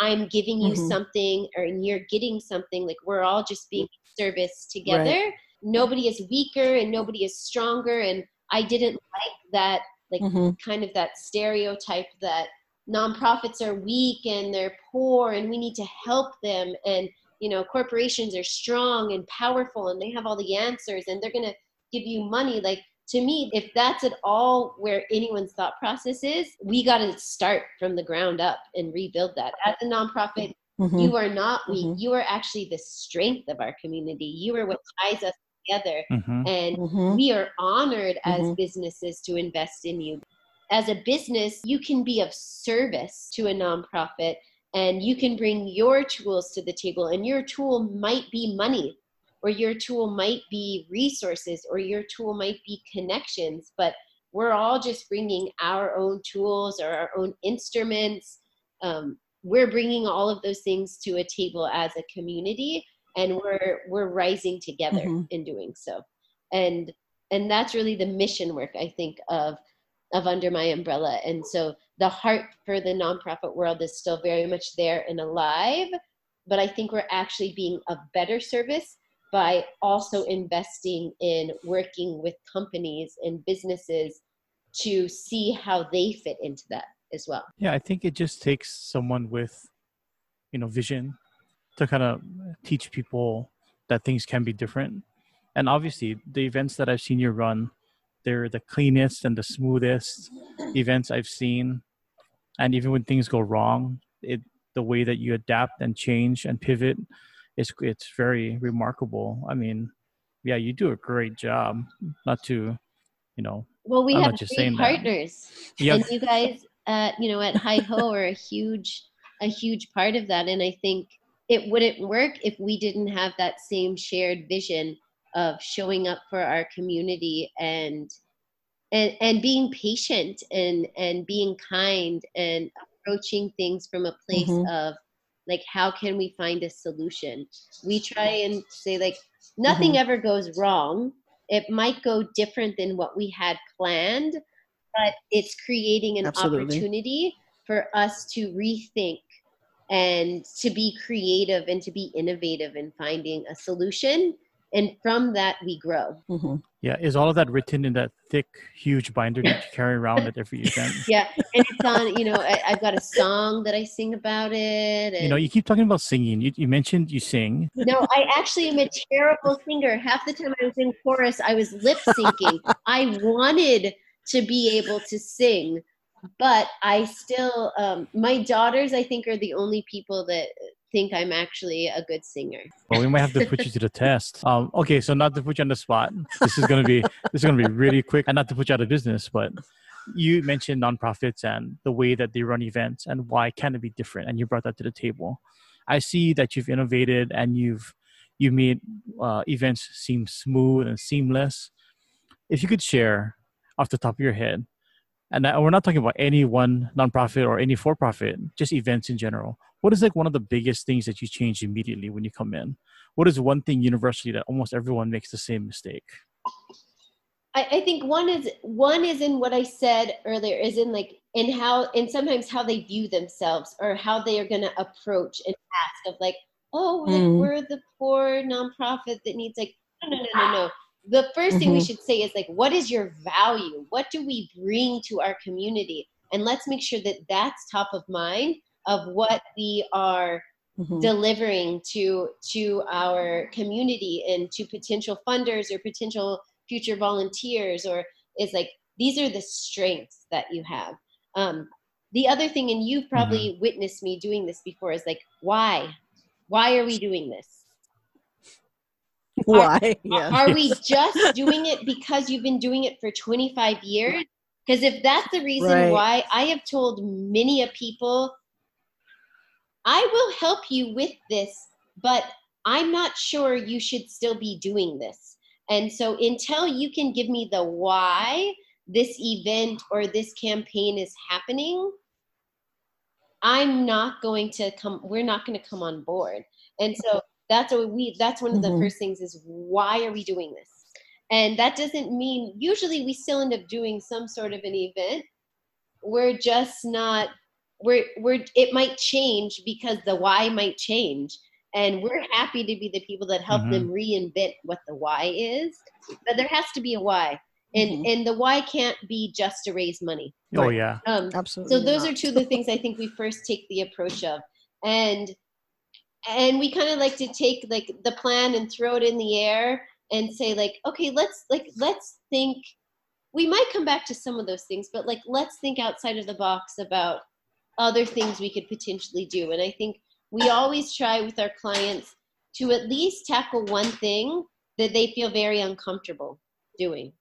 i'm giving you Mhm. something or you're getting something like we're all just being service together. Nobody is weaker and nobody is stronger. And i didn't like that like Mhm. kind of that stereotype that nonprofits are weak and they're poor and we need to help them and you know corporations are strong and powerful and they have all the answers and they're going to give you money like to me if that's at all where anyone's thought process is we got to start from the ground up and rebuild that as a nonprofit Mhm. you are not weak Mhm. you are actually the strength of our community you are what ties us together hmm and Mhm. we are honored as Mhm. businesses to invest in you. As a business, you can be of service to a nonprofit and you can bring your tools to the table, and your tool might be money, or your tool might be resources, or your tool might be connections. But we're all just bringing our own tools or our own instruments. Um, we're bringing all of those things to a table as a community and we're we're rising together Mhm. in doing so. And and that's really the mission work i think of of under my umbrella. And so the heart for the nonprofit world is still very much there and alive but i think we're actually being a better service by also investing in working with companies and businesses to see how they fit into that as well. Yeah, I think it just takes someone with, you know, vision to kind of teach people that things can be different. And obviously, the events that I've seen you run, they're the cleanest and the smoothest events I've seen. And even when things go wrong, it the way that you adapt and change and pivot is it's very remarkable. I mean, yeah, you do a great job. Not to, you know. Well, we have three partners, and you guys, uh, you know, at Hi Ho are a huge, a huge part of that. And I think it wouldn't work if we didn't have that same shared vision of showing up for our community and and and being patient and and being kind and approaching things from a place mm-hmm. of like how can we find a solution we try and say like nothing mm-hmm. ever goes wrong it might go different than what we had planned but it's creating an Absolutely. opportunity for us to rethink and to be creative and to be innovative in finding a solution. And from that we grow. Mm-hmm. yeah is all of that written in that thick huge binder that you carry around at every event? [LAUGHS] Yeah and it's on you know I, have got a song that i sing about it and... you know you keep talking about singing. You, you mentioned you sing. No i actually am a terrible singer. Half the time i was in chorus i was lip syncing. [LAUGHS] I wanted to be able to sing but i still um, my daughters i think are the only people that think I'm actually a good singer. Well, we might have to put you to the [LAUGHS] test. Um, okay, so not to put you on the spot. This is gonna be this is gonna be really quick, and not to put you out of business, but you mentioned nonprofits and the way that they run events and why can it be different, and you brought that to the table. I see that you've innovated and you've you made uh, events seem smooth and seamless. If you could share off the top of your head, and we're not talking about any one nonprofit or any for-profit, just events in general. What is like one of the biggest things that you change immediately when you come in? What is one thing universally that almost everyone makes the same mistake? I, I think one is one is in what I said earlier is in like in how and sometimes how they view themselves or how they are going to approach an ask of like oh like mm. we're the poor nonprofit that needs like no no no no no the 1st mm-hmm. thing we mm-hmm. should say is like what is your value what do we bring to our community and let's make sure that that's top of mind of what we are mm-hmm. delivering to to our community and to potential funders or potential future volunteers or is like these are the strengths that you have um, the other thing and you've probably mm-hmm. witnessed me doing this before is like why why are we doing this [LAUGHS] why are, yeah. are we just doing it because you've been doing it for 25 years because if that's the reason right. why i have told many of people I will help you with this, but I'm not sure you should still be doing this. And so until you can give me the why this event or this campaign is happening, I'm not going to come, we're not going to come on board. And so that's what we, that's one of the mm-hmm. first things is why are we doing this? And that doesn't mean, usually we still end up doing some sort of an event. We're just not we're we're it might change because the why might change and we're happy to be the people that help mm-hmm. them reinvent what the why is but there has to be a why and mm-hmm. and the why can't be just to raise money oh yeah um, absolutely so those not. are two of the things i think we first take the approach of and and we kind of like to take like the plan and throw it in the air and say like okay let's like let's think we might come back to some of those things but like let's think outside of the box about other things we could potentially do. And I think we always try with our clients to at least tackle one thing that they feel very uncomfortable doing.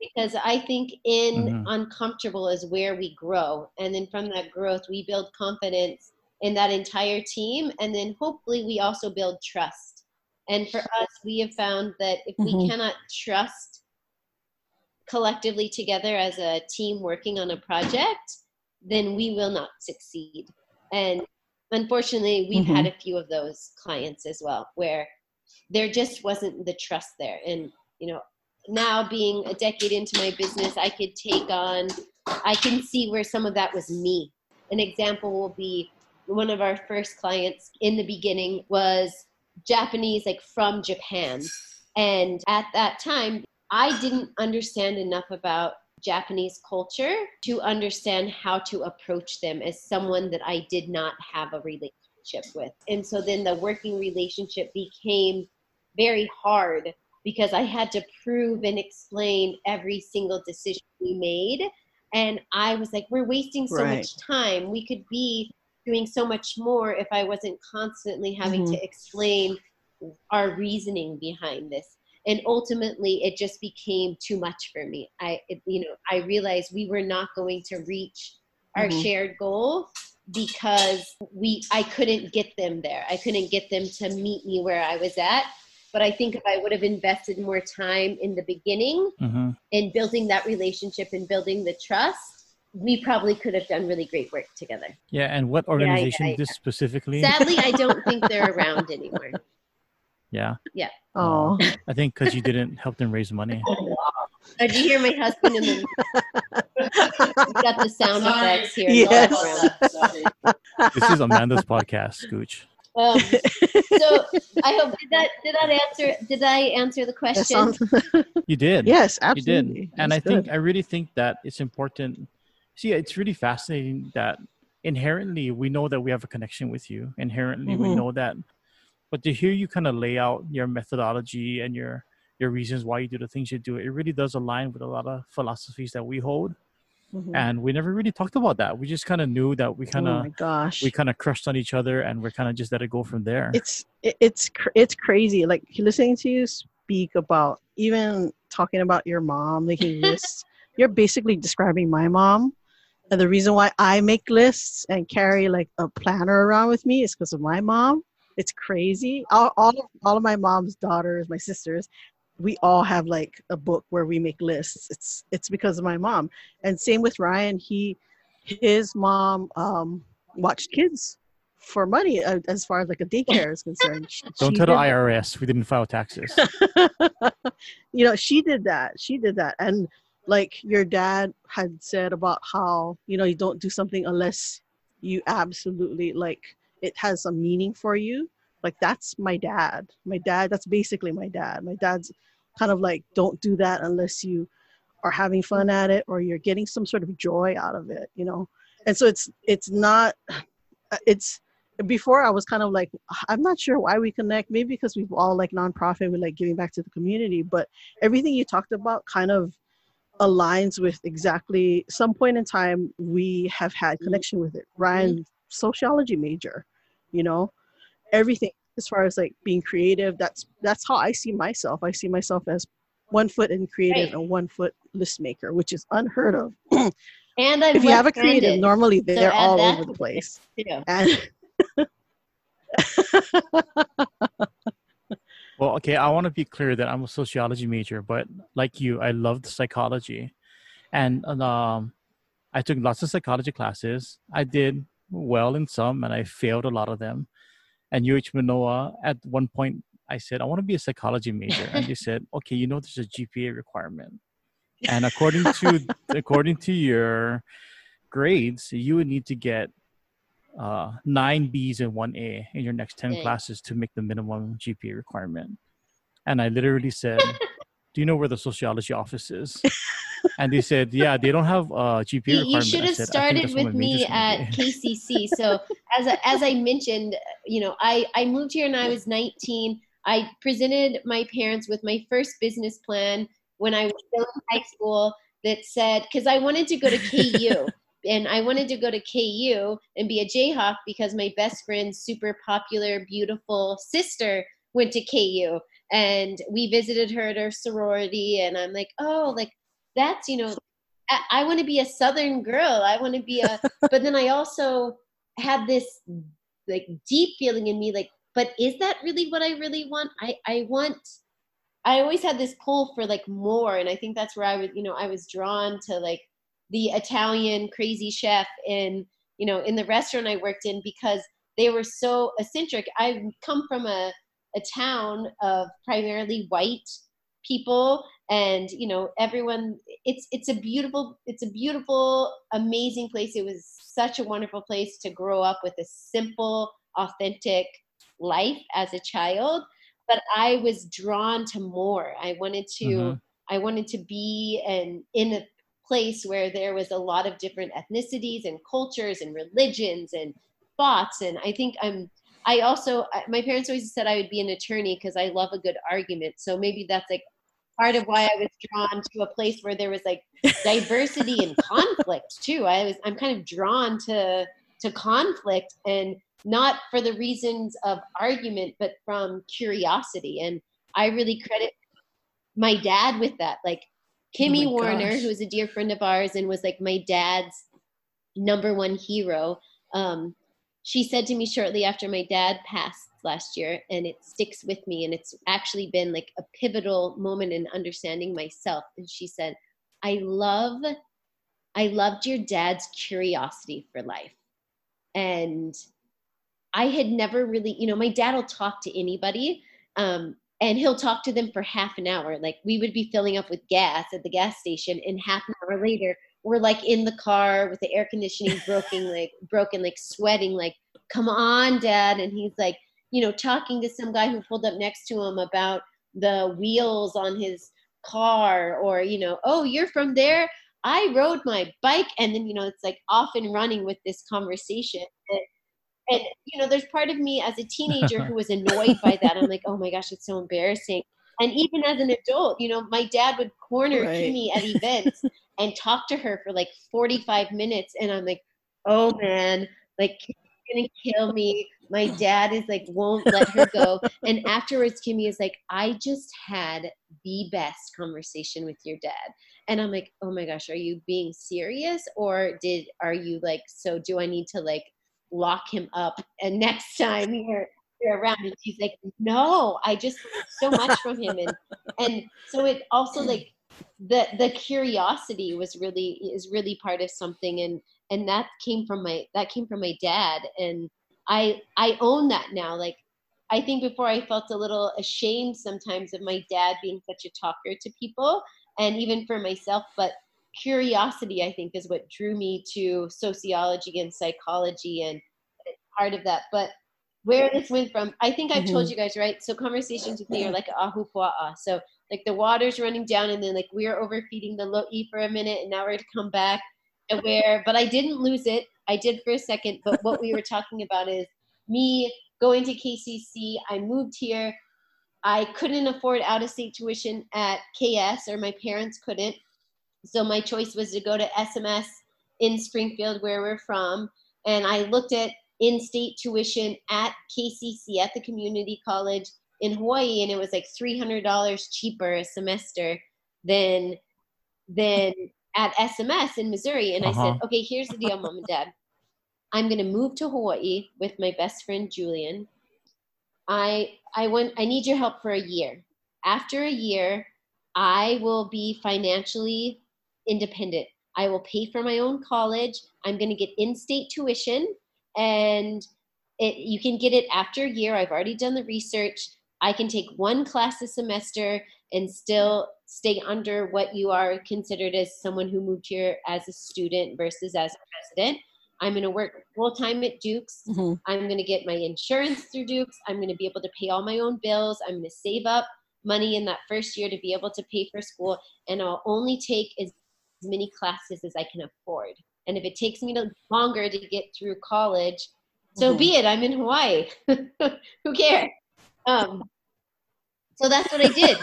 Because I think in mm-hmm. uncomfortable is where we grow. And then from that growth, we build confidence in that entire team. And then hopefully we also build trust. And for us, we have found that if mm-hmm. we cannot trust collectively together as a team working on a project, then we will not succeed. And unfortunately, we've mm-hmm. had a few of those clients as well where there just wasn't the trust there. And, you know, now being a decade into my business, I could take on, I can see where some of that was me. An example will be one of our first clients in the beginning was Japanese, like from Japan. And at that time, I didn't understand enough about Japanese culture to understand how to approach them as someone that I did not have a relationship with. And so then the working relationship became very hard because I had to prove and explain every single decision we made. And I was like, we're wasting so Right. much time. We could be doing so much more if I wasn't constantly having Mhm. to explain our reasoning behind this. And ultimately, it just became too much for me. I, it, you know, I realized we were not going to reach our Mhm. shared goal because we I couldn't get them there. I couldn't get them to meet me where I was at. But I think if I would have invested more time in the beginning hmm in building that relationship and building the trust, we probably could have done really great work together. Yeah, and what yeah, organization yeah. this specifically? Sadly, I don't think [LAUGHS] they're around anymore. yeah, Yeah. Oh, I think because you didn't help them raise money. [LAUGHS] Uh, do you hear my husband in the We've got the sound Sorry. effects here. Yes. background. This is Amanda's podcast, Scooch. Um, [LAUGHS] so I hope did that did that answer did I answer the question? sounds. You did. yes, absolutely. you did and i think good. i really think that it's important see it's really fascinating that inherently we know that we have a connection with you. Inherently we Mhm. know that. But to hear you kind of lay out your methodology and your your reasons why you do the things you do it really does align with a lot of philosophies that we hold. Mhm. and we never really talked about that. We just kind of knew that we kind oh of my gosh. we kind of crushed on each other and we're kind of just let it go from there. It's it's it's crazy. Like listening to you speak about even talking about your mom making lists [LAUGHS] you're basically describing my mom and the reason why i make lists and carry like a planner around with me is because of my mom it's crazy all, all, of, all of my mom's daughters my sisters we all have like a book where we make lists it's it's because of my mom and same with ryan he his mom um watched kids for money uh, as far as like a daycare is concerned. She- [LAUGHS] don't she tell the did that. irs we didn't file taxes [LAUGHS] you know, she did that. She did that. And like your dad had said about how, you know, you don't do something unless you absolutely like it has a meaning for you. Like that's my dad. My dad, that's basically my dad. My dad's kind of like, don't do that unless you are having fun at it or you're getting some sort of joy out of it, you know? And so it's, it's not, uh, it's, before I was kind of like, I'm not sure why we connect. Maybe because we've all like nonprofit, we're like giving back to the community. But everything you talked about kind of aligns with exactly some point in time we have had mm-hmm. connection with it. Ryan, mm-hmm. sociology major, you know, everything as far as like being creative. That's that's how I see myself. I see myself as one foot in creative Right. and one foot list maker, which is unheard of. [CLEARS THROAT] And I'm if you have a creative, normally they're add all over the place. And [LAUGHS] [LAUGHS] Well, okay, I want to be clear that I'm a sociology major, but like you, I loved psychology. And um, I took lots of psychology classes. I did well in some and I failed a lot of them. And UH Manoa, at one point, I said, I want to be a psychology major. And they said, [LAUGHS] okay, you know, there's a GPA requirement. And according to [LAUGHS] according to your grades, you would need to get uh, nine B's and one A in your next 10 Dang. classes to make the minimum GPA requirement. And I literally said, Do you know where the sociology office is? [LAUGHS] and they said, Yeah, they don't have a GPA You, requirement. you should have said, started with me at. [LAUGHS] KCC. So as I, as I mentioned, you know, I I moved here and I was 19. I presented my parents with my first business plan when I was still in high school that said because I wanted to go to KU. [LAUGHS] And I wanted to go to KU and be a Jayhawk because my best friend's super popular, beautiful sister went to KU. And we visited her at her sorority. And I'm like, oh, like that's, you know, I, I want to be a Southern girl. I want to be a, [LAUGHS] but then I also had this like deep feeling in me, like, but is that really what I really want? I, I want, I always had this pull for like more. And I think that's where I was, you know, I was drawn to like the Italian crazy chef in, you know, in the restaurant I worked in because they were so eccentric. I come from a, a town of primarily white people and you know everyone it's it's a beautiful it's a beautiful amazing place it was such a wonderful place to grow up with a simple authentic life as a child but i was drawn to more i wanted to Mhm. i wanted to be and in a place where there was a lot of different ethnicities and cultures and religions and thoughts and i think i'm I also my parents always said I would be an attorney because I love a good argument. So maybe that's like part of why I was drawn to a place where there was like diversity and [LAUGHS] conflict too. I was I'm kind of drawn to to conflict and not for the reasons of argument, but from curiosity. And I really credit my dad with that. Like Kimmy oh Warner, gosh. who is a dear friend of ours and was like my dad's number one hero. Um, she said to me shortly after my dad passed last year, and it sticks with me. And it's actually been like a pivotal moment in understanding myself. And she said, I love, I loved your dad's curiosity for life. And I had never really, you know, my dad will talk to anybody. Um, and he'll talk to them for half an hour. Like we would be filling up with gas at the gas station, and half an hour later, we're like in the car with the air conditioning broken, like broken, like sweating, like, come on, dad. And he's like, you know, talking to some guy who pulled up next to him about the wheels on his car, or, you know, oh, you're from there. I rode my bike. And then, you know, it's like off and running with this conversation. And, you know, there's part of me as a teenager who [LAUGHS] was annoyed by that. I'm like, oh my gosh, it's so embarrassing. And even as an adult, you know, my dad would corner right. Kimmy at [LAUGHS] events and talk to her for like 45 minutes. And I'm like, oh man, like gonna kill me. My dad is like, won't let her go. and [LAUGHS] afterwards, Kimmy is like, I just had the best conversation with your dad. And I'm like, oh my gosh, are you being serious? Or did are you like, so do I need to like lock him up and next time you're you're around and she's like, No, I just so much from him. And and so it also like the the curiosity was really is really part of something and and that came from my that came from my dad and i i own that now. Like i think before i felt a little ashamed sometimes of my dad being such a talker to people and even for myself but curiosity i think is what drew me to sociology and psychology and part of that. But where this went from i think i've mm-hmm. told you guys right? So conversations with me are like ahupua'a so like the water's running down and then like we are overfeeding the lo'i for a minute and now we're to come back and where but i didn't lose it. I did for a second but what we were talking about is me going to kcc i moved here. I couldn't afford out of state tuition at ks or my parents couldn't so my choice was to go to sms in springfield where we're from and i looked at in-state tuition at kcc at the community college in Hawaii and it was like $300 cheaper a semester than than at SMS in Missouri. And uh-huh. I said, uh-huh. okay, here's the deal, mom and dad. I'm going to move to Hawaii with my best friend, Julian. I, I want, I need your help for a year. After a year, I will be financially independent. I will pay for my own college. I'm going to get in-state tuition and it, you can get it after a year. I've already done the research. I can take one class a semester and still stay under what you are considered as someone who moved here as a student versus as a resident. I'm going to work full time at Duke's. Mm-hmm. I'm going to get my insurance through Duke's. I'm going to be able to pay all my own bills. I'm going to save up money in that first year to be able to pay for school. And I'll only take as many classes as I can afford. And if it takes me longer to get through college, so mm-hmm. be it. I'm in Hawaii. [LAUGHS] Who cares? Um, so that's what I did.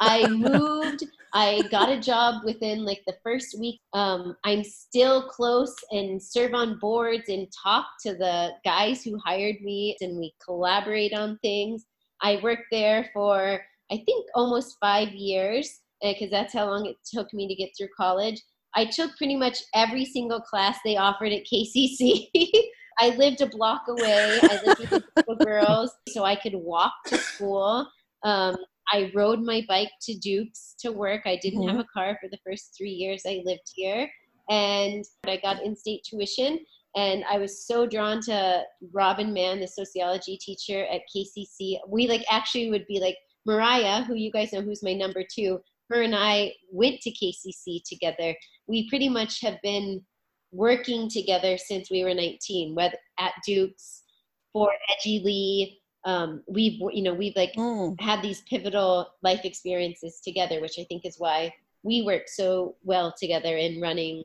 I [LAUGHS] moved. I got a job within like the first week. Um, I'm still close and serve on boards and talk to the guys who hired me, and we collaborate on things. I worked there for I think almost five years because that's how long it took me to get through college. I took pretty much every single class they offered at KCC. [LAUGHS] I lived a block away. I lived with a group of [LAUGHS] girls, so I could walk to school. Um, I rode my bike to Duke's to work. I didn't mm-hmm. have a car for the first three years I lived here. And I got in state tuition. And I was so drawn to Robin Mann, the sociology teacher at KCC. We like actually would be like Mariah, who you guys know who's my number two. Her and I went to KCC together. We pretty much have been working together since we were 19, whether at Duke's, for Edgy Lee, um, we've you know we've like mm. had these pivotal life experiences together which i think is why we work so well together in running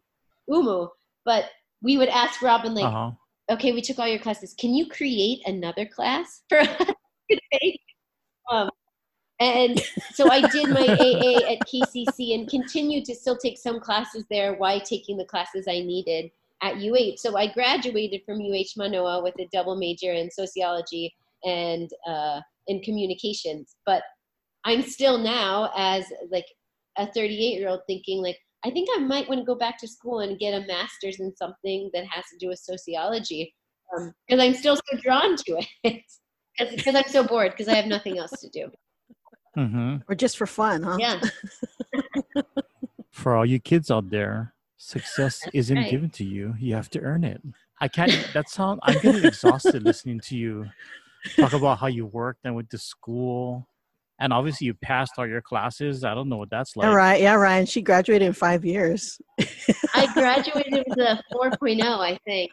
umu but we would ask robin like uh-huh. okay, we took all your classes. Can you create another class for us? [LAUGHS] Um, and so I did my [LAUGHS] AA at KCC and continued to still take some classes there while taking the classes I needed at UH. So I graduated from UH Manoa with a double major in sociology and uh, in communications. But I'm still now as like a 38 year old thinking like I think I might want to go back to school and get a master's in something that has to do with sociology because um, I'm still so drawn to it [LAUGHS] because I'm so bored because I have nothing else to do. Mm-hmm. Or just for fun, huh? Yeah. [LAUGHS] for all you kids out there, success isn't right. given to you. You have to earn it. I can't, [LAUGHS] that sound, I'm getting exhausted listening to you talk about how you worked and went to school. And obviously, you passed all your classes. I don't know what that's like. All right. Yeah, Ryan. She graduated in five years. I [LAUGHS] graduated with a 4.0, I think.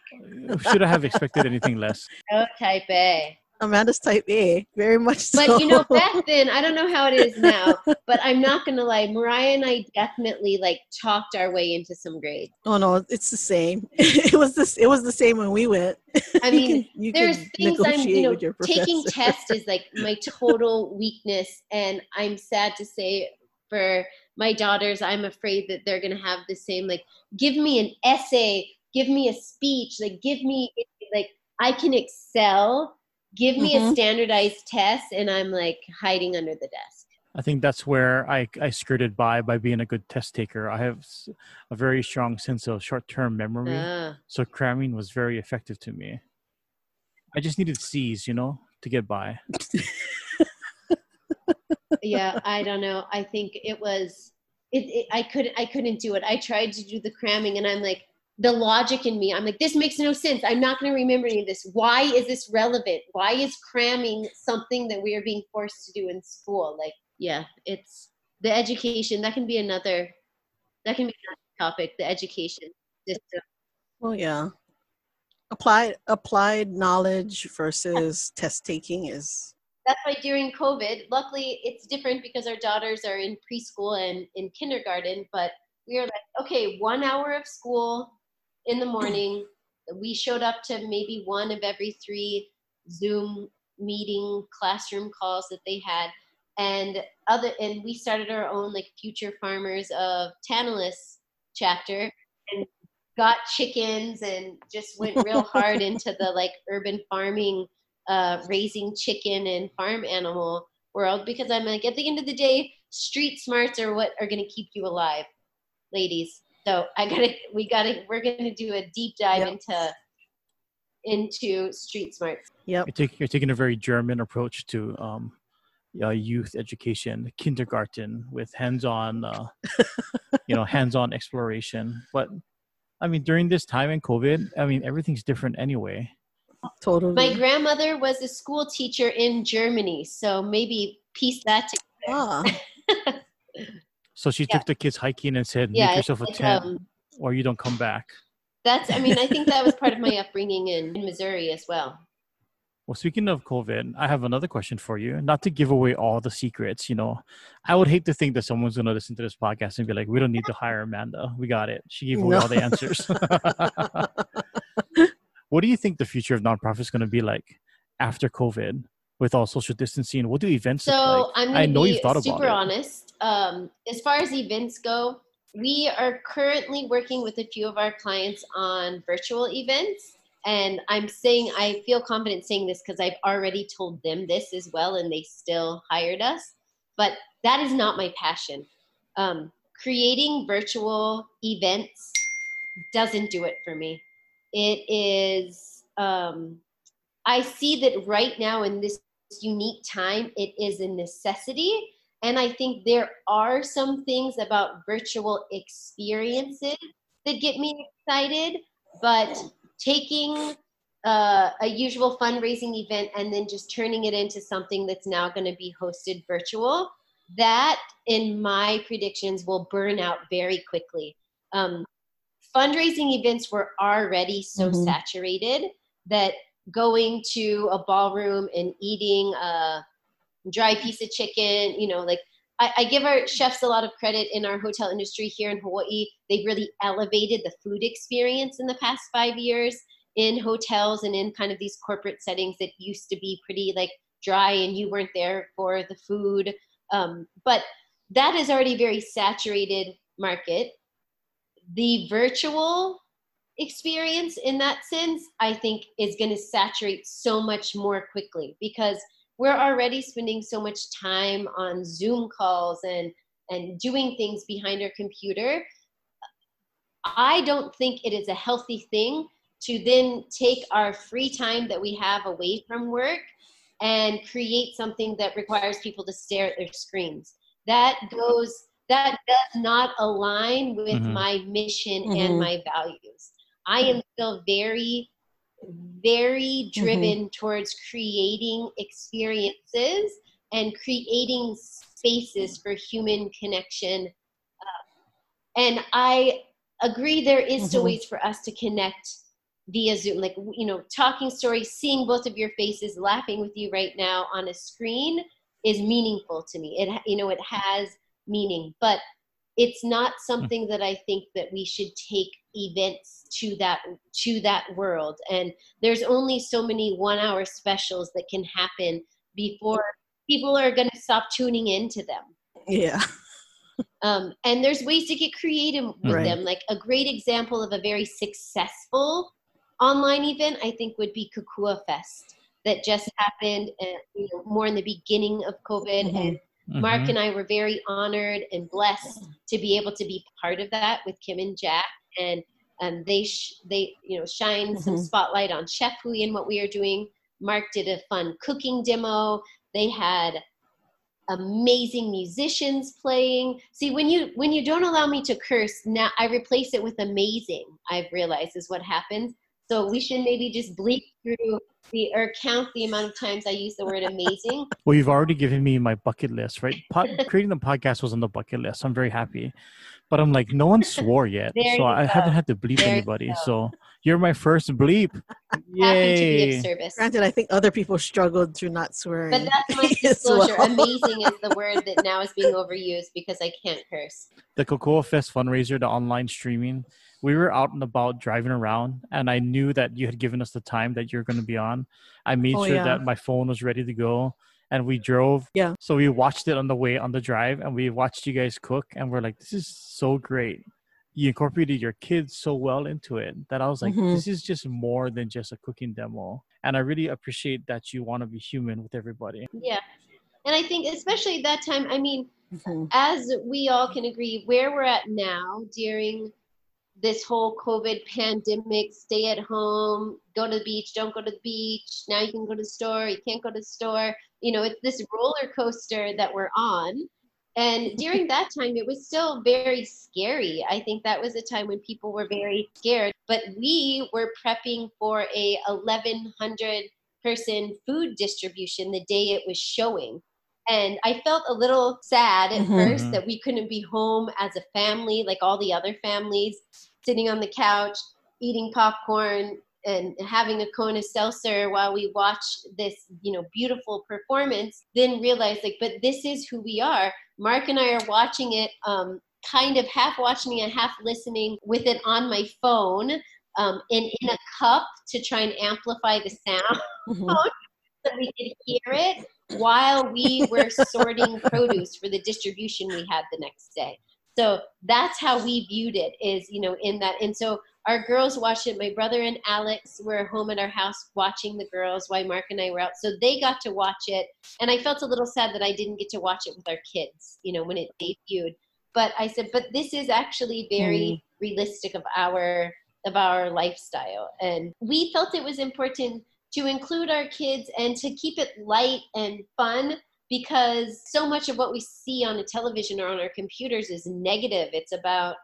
Should I have expected anything less? Oh, type A. Amanda's type A, very much so. But you know, back [LAUGHS] then, I don't know how it is now, but I'm not gonna lie, Mariah and I definitely like talked our way into some grades. Oh no, it's the same. [LAUGHS] it was this. It was the same when we went. I [LAUGHS] mean, you can, you there's things I'm, you know, taking tests is like my total weakness, and I'm sad to say for my daughters, I'm afraid that they're gonna have the same. Like, give me an essay, give me a speech, like, give me like I can excel give me mm-hmm. a standardized test and i'm like hiding under the desk. I think that's where i i skirted by by being a good test taker. I have a very strong sense of short-term memory uh. so cramming was very effective to me. I just needed c's you know to get by. Yeah [LAUGHS] i don't know. I think it was it, it, i couldn't i couldn't do it. I tried to do the cramming and i'm like the logic in me. I'm like, this makes no sense. I'm not going to remember any of this. Why is this relevant? Why is cramming something that we are being forced to do in school? Like, yeah, it's the education. That can be another. That can be another topic. The education system. Well, yeah. Applied applied knowledge versus test taking is. That's why during COVID, luckily it's different because our daughters are in preschool and in kindergarten. But we are like, okay, one hour of school, in the [CLEARS THROAT] morning. We showed up to maybe one of every three Zoom meeting classroom calls that they had. And other and we started our own like future farmers of Tantalus chapter and got chickens and just went real [LAUGHS] hard into the like urban farming uh, raising chicken and farm animal world because I'm like at the end of the day, street smarts are what are going to keep you alive, ladies. So I gotta, we gotta, we're gonna do a deep dive yep. into into street smarts. Yep. You're, take, you're, taking a very German approach to um, uh, youth education, kindergarten with hands-on, uh, [LAUGHS] you know, hands-on exploration. But I mean, during this time in COVID, I mean, everything's different anyway. Totally. My grandmother was a school teacher in Germany, so maybe piece that together. Ah. [LAUGHS] So she yeah. took the kids hiking and said, "Make yourself a tent, um, or you don't come back." That's. I mean, I think that was part of my [LAUGHS] upbringing in, in Missouri as well. Well, speaking of COVID, I have another question for you. Not to give away all the secrets, you know, I would hate to think that someone's going to listen to this podcast and be like, "We don't need to hire Amanda. We got it. She gave away no. all the answers." [LAUGHS] [LAUGHS] what do you think the future of nonprofit is going to be like after COVID? With all social distancing? What do events so like? I'm I know you've thought super about it. honest. Um, as far as events go, we are currently working with a few of our clients on virtual events. And I'm saying, I feel confident saying this because I've already told them this as well, and they still hired us. But that is not my passion. Um, creating virtual events doesn't do it for me. It is, um, I see that right now in this unique time, it is a necessity. And I think there are some things about virtual experiences that get me excited, but taking uh, a usual fundraising event and then just turning it into something that's now going to be hosted virtual, that in my predictions will burn out very quickly. Um, fundraising events were already so mm-hmm. saturated that going to a ballroom and eating a dry piece of chicken, you know, like I, I, give our chefs a lot of credit in our hotel industry here in Hawaii. They've really elevated the food experience in the past five years in hotels and in kind of these corporate settings that used to be pretty like dry and you weren't there for the food. Um, but that is already very saturated market. The virtual experience in that sense, I think is going to saturate so much more quickly because we're already spending so much time on Zoom calls and and doing things behind our computer. I don't think it is a healthy thing to then take our free time that we have away from work and create something that requires people to stare at their screens. That goes that does not align with mm-hmm. my mission mm-hmm. and my values. I am still very very mm-hmm. driven mm-hmm. towards creating experiences and creating spaces for human connection. Uh, and I agree there is still mm-hmm. ways for us to connect via Zoom, like, you know, talking stories, seeing both of your faces, laughing with you right now on a screen is meaningful to me. It, you know, it has meaning, but it's not something that I think that we should take events to that to that world. And there's only so many one hour specials that can happen before people are going to stop tuning into them. Yeah. [LAUGHS] um, and there's ways to get creative with right. them. Like a great example of a very successful online event, I think, would be Kokua Fest that just happened, uh, you know, more in the beginning of COVID, mm-hmm. and Mm-hmm. Mark and I were very honored and blessed to be able to be part of that with Kim and Jack, and um, they sh- they you know shine mm-hmm. some spotlight on Chef Hui and what we are doing. Mark did a fun cooking demo. They had amazing musicians playing. See, when you when you don't allow me to curse, now I replace it with amazing. I've realized is what happens. So we should maybe just bleep through the or count the amount of times I use the word amazing. [LAUGHS] Well, you've already given me my bucket list, right? Pod, creating the podcast was on the bucket list. I'm very happy, but I'm like, no one swore yet, so I go. haven't had to bleep there anybody. You so you're my first bleep. [LAUGHS] Yay! Happy to be of service. Granted, I think other people struggled through not swearing. But that's my [LAUGHS] disclosure. Well. Amazing is the [LAUGHS] word that now is being overused because I can't curse. The Kokua Fest fundraiser, the online streaming we were out and about driving around and I knew that you had given us the time that you're going to be on. I made oh, sure yeah. that my phone was ready to go and we drove. Yeah. So we watched it on the way on the drive and we watched you guys cook and we're like, this is so great. You incorporated your kids so well into it that I was like, mm-hmm. this is just more than just a cooking demo. And I really appreciate that you want to be human with everybody. Yeah. And I think, especially that time, I mean, mm-hmm. as we all can agree, where we're at now during this whole COVID pandemic, stay at home, go to the beach, don't go to the beach. Now you can go to the store, you can't go to the store. You know, it's this roller coaster that we're on. And during that time, it was still very scary. I think that was a time when people were very scared. But we were prepping for a 1,100 person food distribution the day it was showing. And I felt a little sad at mm-hmm. first that we couldn't be home as a family like all the other families sitting on the couch eating popcorn and having a cone of seltzer while we watch this you know beautiful performance then realize like but this is who we are. Mark and i are watching it um, kind of half watching and half listening with it on my phone um, and in a cup to try and amplify the sound. Mm-hmm. [LAUGHS] so we could hear it while we were sorting [LAUGHS] produce for the distribution we had the next day. So that's how we viewed it is you know in that and so our girls watched it. My brother and alex were home at our house watching the girls while mark and i were out. So they got to watch it. And i felt a little sad that i didn't get to watch it with our kids you know when it debuted. But i said but this is actually very mm. realistic of our of our lifestyle. And we felt it was important to include our kids and to keep it light and fun because so much of what we see on the television or on our computers is negative. It's about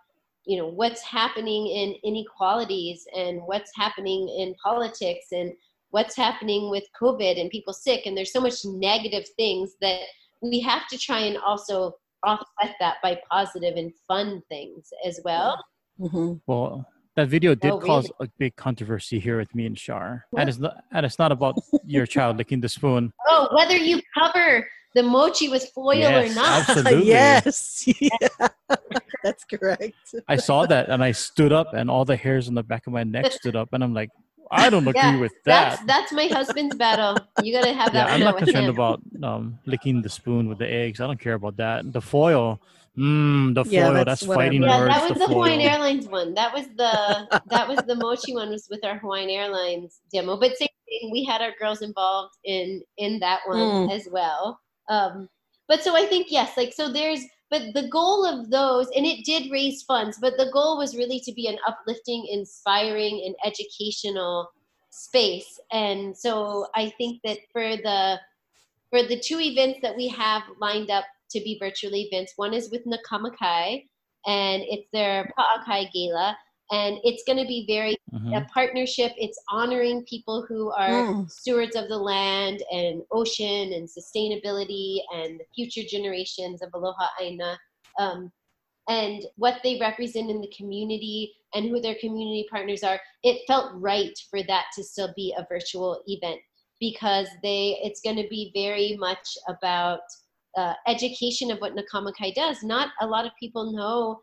you know what's happening in inequalities and what's happening in politics and what's happening with covid and people sick and there's so much negative things that we have to try and also offset that by positive and fun things as well mm-hmm. well that video did oh, really? cause a big controversy here with me and Shar. And it's not and it's not about your child licking the spoon. Oh, whether you cover the mochi with foil yes, or not. [LAUGHS] Absolutely. yes. [LAUGHS] Yeah. [LAUGHS] That's correct. I saw that and I stood up and all the hairs on the back of my neck stood up and I'm like, I don't agree Yeah, with that. That's that's my husband's battle. You gotta have yeah, that I'm not concerned him. about um, licking the spoon with the eggs. I don't care about that. The foil, mmm, the Yeah, foil. that's That's, whatever. fighting Yeah, words. that was the the Hawaiian. Airlines one. That was the that was the mochi one was with our Hawaiian Airlines demo. But same thing, we had our girls involved in in that one Mm. as well. Um, but so I think yes, like so there's but the goal of those and it did raise funds, but the goal was really to be an uplifting, inspiring, and educational space. And so I think that for the for the two events that we have lined up to be virtual events, one is with Na Kama Kai and it's their Pa'akai Gala. And it's going to be very Mhm. a partnership. It's honoring people who are Mm. stewards of the land and ocean and sustainability and the future generations of Aloha Aina. Um, and what they represent in the community and who their community partners are, it felt right for that to still be a virtual event because they it's going to be very much about uh, education of what Na Kama Kai does. Not a lot of people know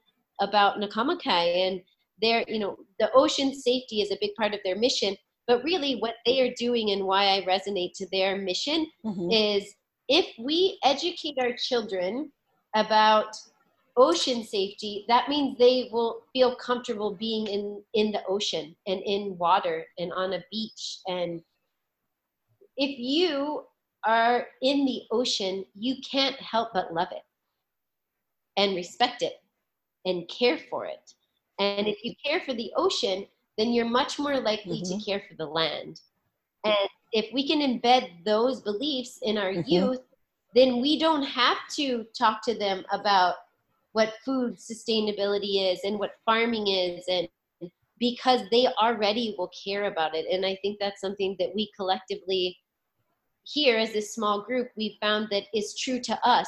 about Na Kama Kai and their, you know, the ocean safety is a big part of their mission. But really, what they are doing and why I resonate to their mission Mhm. is if we educate our children about ocean safety, that means they will feel comfortable being in, in the ocean and in water and on a beach. And if you are in the ocean, you can't help but love it and respect it and care for it. And if you care for the ocean, then you're much more likely to care for the land. And if we can embed those beliefs in our Mhm. youth, then we don't have to talk to them about what food sustainability is and what farming is and because they already will care about it and i think that's something that we collectively here as this small group we found that is true to us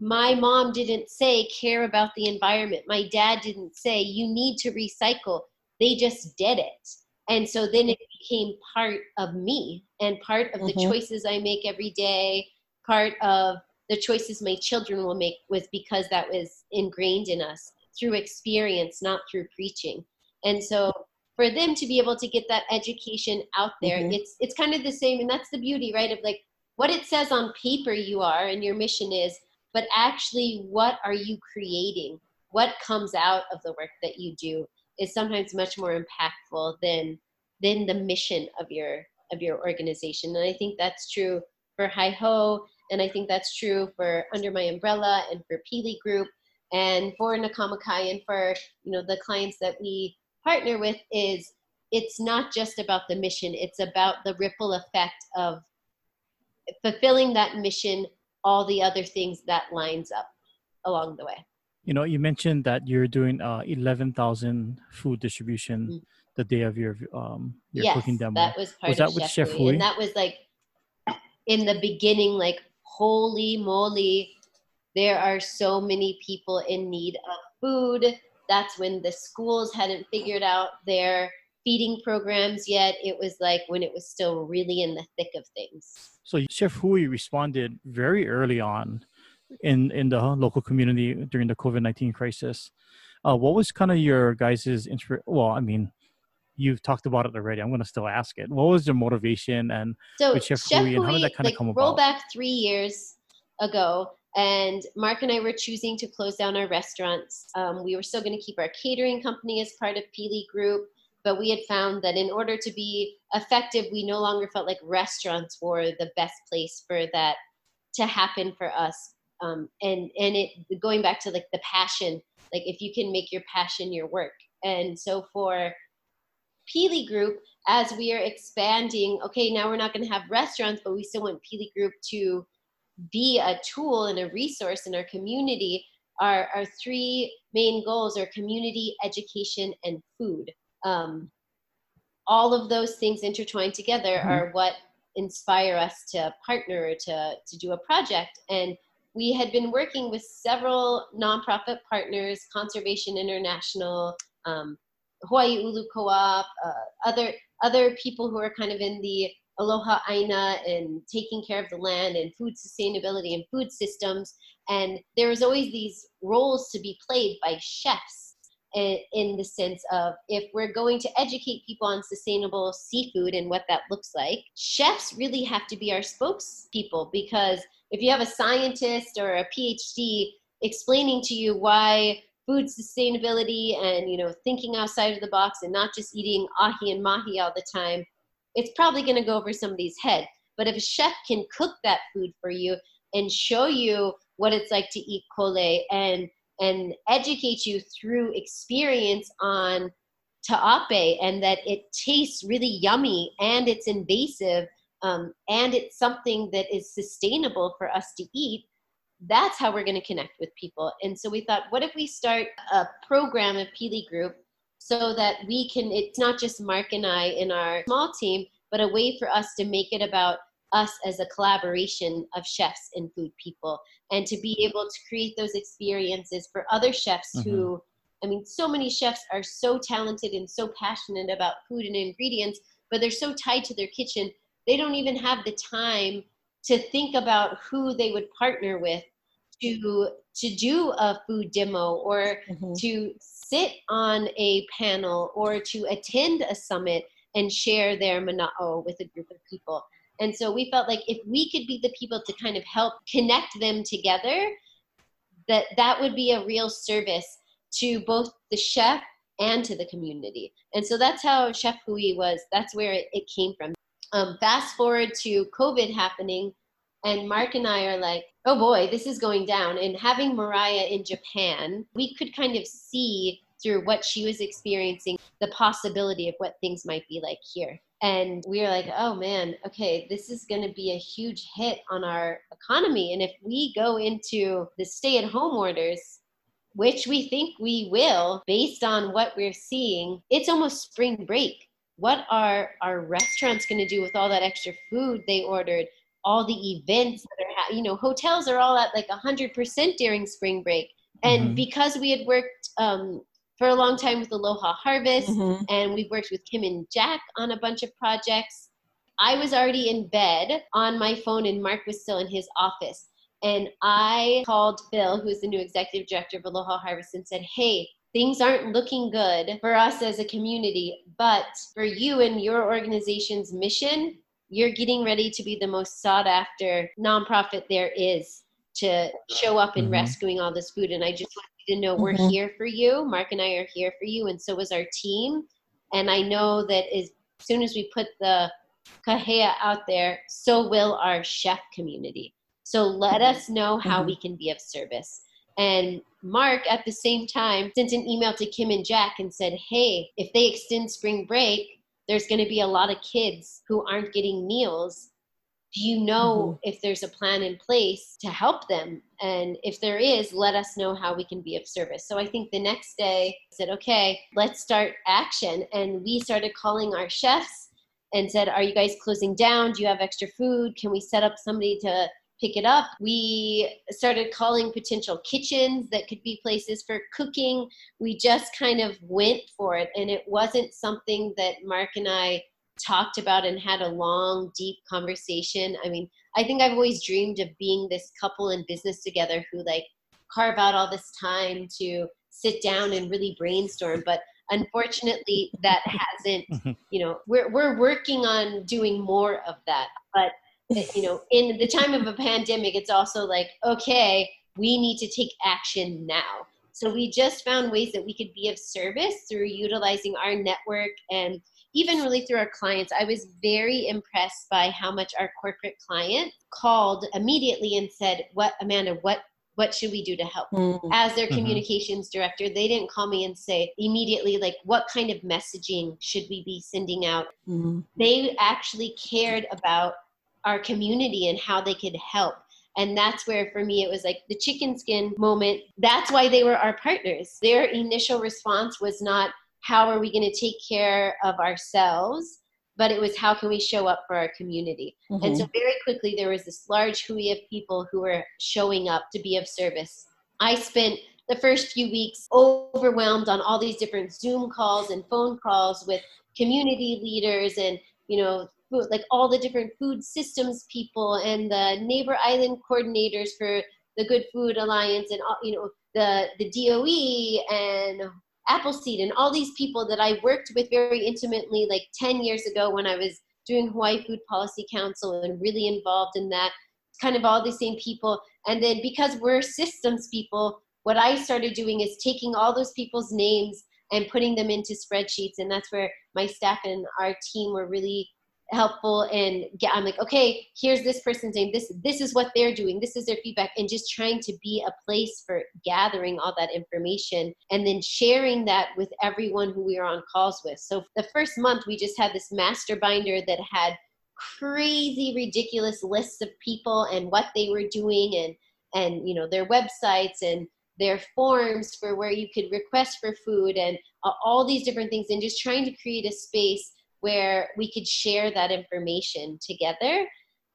my mom didn't say care about the environment my dad didn't say you need to recycle they just did it and so then it became part of me and part of the Mhm. choices i make every day part of the choices my children will make was because that was ingrained in us through experience not through preaching and so for them to be able to get that education out there Mhm. it's it's kind of the same and that's the beauty right of like what it says on paper you are and your mission is but actually what are you creating? What comes out of the work that you do is sometimes much more impactful than than the mission of your of your organization. And i think that's true for hi ho and i think that's true for under my umbrella and for Pili group and for Na Kama Kai and for you know the clients that we partner with is it's not just about the mission it's about the ripple effect of fulfilling that mission all the other things that lines up along the way You know, you mentioned that you're doing uh, 11,000 food distribution Mm. the day of your um your yes cooking demo. that was part Was of that with chef, Chef Hui. Hui? and that was like in the beginning like holy moly there are so many people in need of food that's when the schools hadn't figured out their feeding programs yet it was like when it was still really in the thick of things So Chef Hui responded very early on in in the local community during the COVID nineteen crisis. Uh, what was kind of your guys's inspir- Well, I mean, you've talked about it already. I'm going to still ask it. What was your motivation and So with Chef Chef Hui, and how did that Hui, kinda like, come roll about? Roll back three years ago, and Mark and I were choosing to close down our restaurants. Um, we were still going to keep our catering company as part of Pili Group, but we had found that in order to be effective, we no longer felt like restaurants were the best place for that to happen for us. Um, and and it going back to like the passion, like if you can make your passion your work. And so for Pili Group, as we are expanding, okay, now we're not going to have restaurants, but we still want Pili Group to be a tool and a resource in our community. Our, our three main goals are community, education, and food. Um, all of those things intertwined together Mhm. are what inspire us to partner to, to do a project. And we had been working with several nonprofit partners, Conservation International, um, Hawaii Ulu Co-op, uh, other other people who are kind of in the Aloha Aina and taking care of the land and food sustainability and food systems. And there was always these roles to be played by chefs in the sense of if we're going to educate people on sustainable seafood and what that looks like, chefs really have to be our spokespeople because if you have a scientist or a PhD explaining to you why food sustainability and you know thinking outside of the box and not just eating ahi and mahi all the time it's probably going to go over somebody's head. But if a chef can cook that food for you and show you what it's like to eat kole and and educate you through experience on ta'ape and that it tastes really yummy and it's invasive um, and it's something that is sustainable for us to eat that's how we're going to connect with people. And so we thought, what if we start a program of Pili Group so that we can, it's not just Mark and I in our small team, but a way for us to make it about us as a collaboration of chefs and food people and to be able to create those experiences for other chefs mm-hmm. who I mean, so many chefs are so talented and so passionate about food and ingredients, but they're so tied to their kitchen, they don't even have the time to think about who they would partner with to to do a food demo or mm-hmm. to sit on a panel or to attend a summit and share their mana'o with a group of people. And so we felt like if we could be the people to kind of help connect them together, that that would be a real service to both the chef and to the community. And so that's how Chef Hui was. That's where it, it came from. Um, fast forward to COVID happening, and Mark and I are like, oh boy, this is going down. And having Mariah in Japan, we could kind of see through what she was experiencing the possibility of what things might be like here. And we were like, oh man, okay, this is going to be a huge hit on our economy. And if we go into the stay at home orders, which we think we will based on what we're seeing, it's almost spring break. What are our restaurants going to do with all that extra food they ordered? all the events that are ha- you know hotels are all at like 100% during spring break and mm-hmm. because we had worked um, for a long time with aloha harvest mm-hmm. and we've worked with kim and jack on a bunch of projects i was already in bed on my phone and mark was still in his office and i called bill who's the new executive director of aloha harvest and said hey things aren't looking good for us as a community but for you and your organization's mission you're getting ready to be the most sought after nonprofit there is to show up and mm-hmm. rescuing all this food. And I just want to know we're mm-hmm. here for you. Mark and I are here for you, and so is our team. And I know that as soon as we put the kahea out there, so will our chef community. So let us know how mm-hmm. we can be of service. And Mark, at the same time, sent an email to Kim and Jack and said, hey, if they extend spring break, there's going to be a lot of kids who aren't getting meals do you know mm-hmm. if there's a plan in place to help them and if there is let us know how we can be of service so i think the next day I said okay let's start action and we started calling our chefs and said are you guys closing down do you have extra food can we set up somebody to pick it up. We started calling potential kitchens that could be places for cooking. We just kind of went for it. And it wasn't something that Mark and I talked about and had a long, deep conversation. I mean, I think I've always dreamed of being this couple in business together who like carve out all this time to sit down and really brainstorm. But unfortunately, that hasn't, [LAUGHS] mm-hmm. you know, we're, we're working on doing more of that. But eh, you know, in the time of a pandemic, it's also like, okay, we need to take action now. So we just found ways that we could be of service through utilizing our network and even really through our clients. I was very impressed by how much our corporate client called immediately and said, "What, Amanda? What what should we do to help mm-hmm. as their mm-hmm. communications mm-hmm. director they didn't call me and say immediately like what kind of messaging should we be sending out mm-hmm. they actually cared about our community and how they could help. And that's where, for me, it was like the chicken skin moment. That's why they were our partners. Their initial response was not, how are we going to take care of ourselves? But it was, how can we show up for our community? Mm-hmm. And so, very quickly, there was this large hui of people who were showing up to be of service. I spent the first few weeks overwhelmed on all these different Zoom calls and phone calls with community leaders and you know food, like all the different food systems people and the neighbor island coordinators for the Good Food Alliance and all, you know the the DOE and Appleseed and all these people that I worked with very intimately like 10 years ago when I was doing Hawaii Food Policy Council and really involved in that. Kind of all the same people. And then because we're systems people, what I started doing is taking all those people's names and putting them into spreadsheets. And that's where my staff and our team were really helpful and get i'm like okay here's this person's name. This this is what they're doing. This is their feedback. And just trying to be a place for gathering all that information and then sharing that with everyone who we are on calls with. So the first month we just had this master binder that had crazy ridiculous lists of people and what they were doing and and you know their websites and their forms for where you could request for food and all these different things and just trying to create a space where we could share that information together.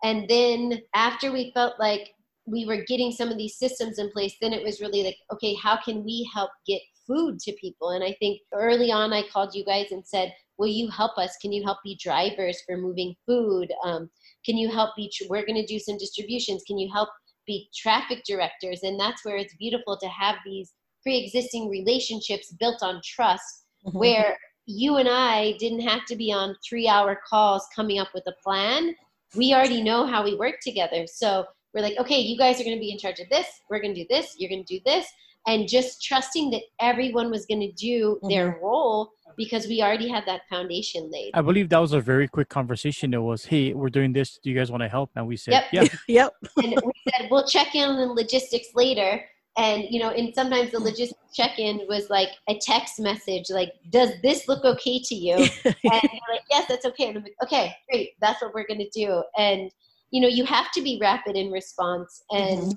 And then after we felt like we were getting some of these systems in place, then it was really like, okay, how can we help get food to people? And I think early on, I called you guys and said, will you help us? Can you help be drivers for moving food? Um, can you help be, we're going to do some distributions. Can you help be traffic directors? And that's where it's beautiful to have these pre existing relationships built on trust mm-hmm. where you and I didn't have to be on three hour calls coming up with a plan. We already know how we work together. So we're like, okay, you guys are going to be in charge of this. We're going to do this. You're going to do this. And just trusting that everyone was going to do mm-hmm. their role because we already had that foundation laid. I believe that was a very quick conversation. It was, hey, we're doing this. Do you guys want to help? And we said, yep. yeah. [LAUGHS] yep. and we said, we'll check in on the logistics later and you know and sometimes the logistics check-in was like a text message like does this look okay to you? [LAUGHS] And you're like yes that's okay. And i'm like okay great. That's what we're going to do. And you know you have to be rapid in response and mm-hmm.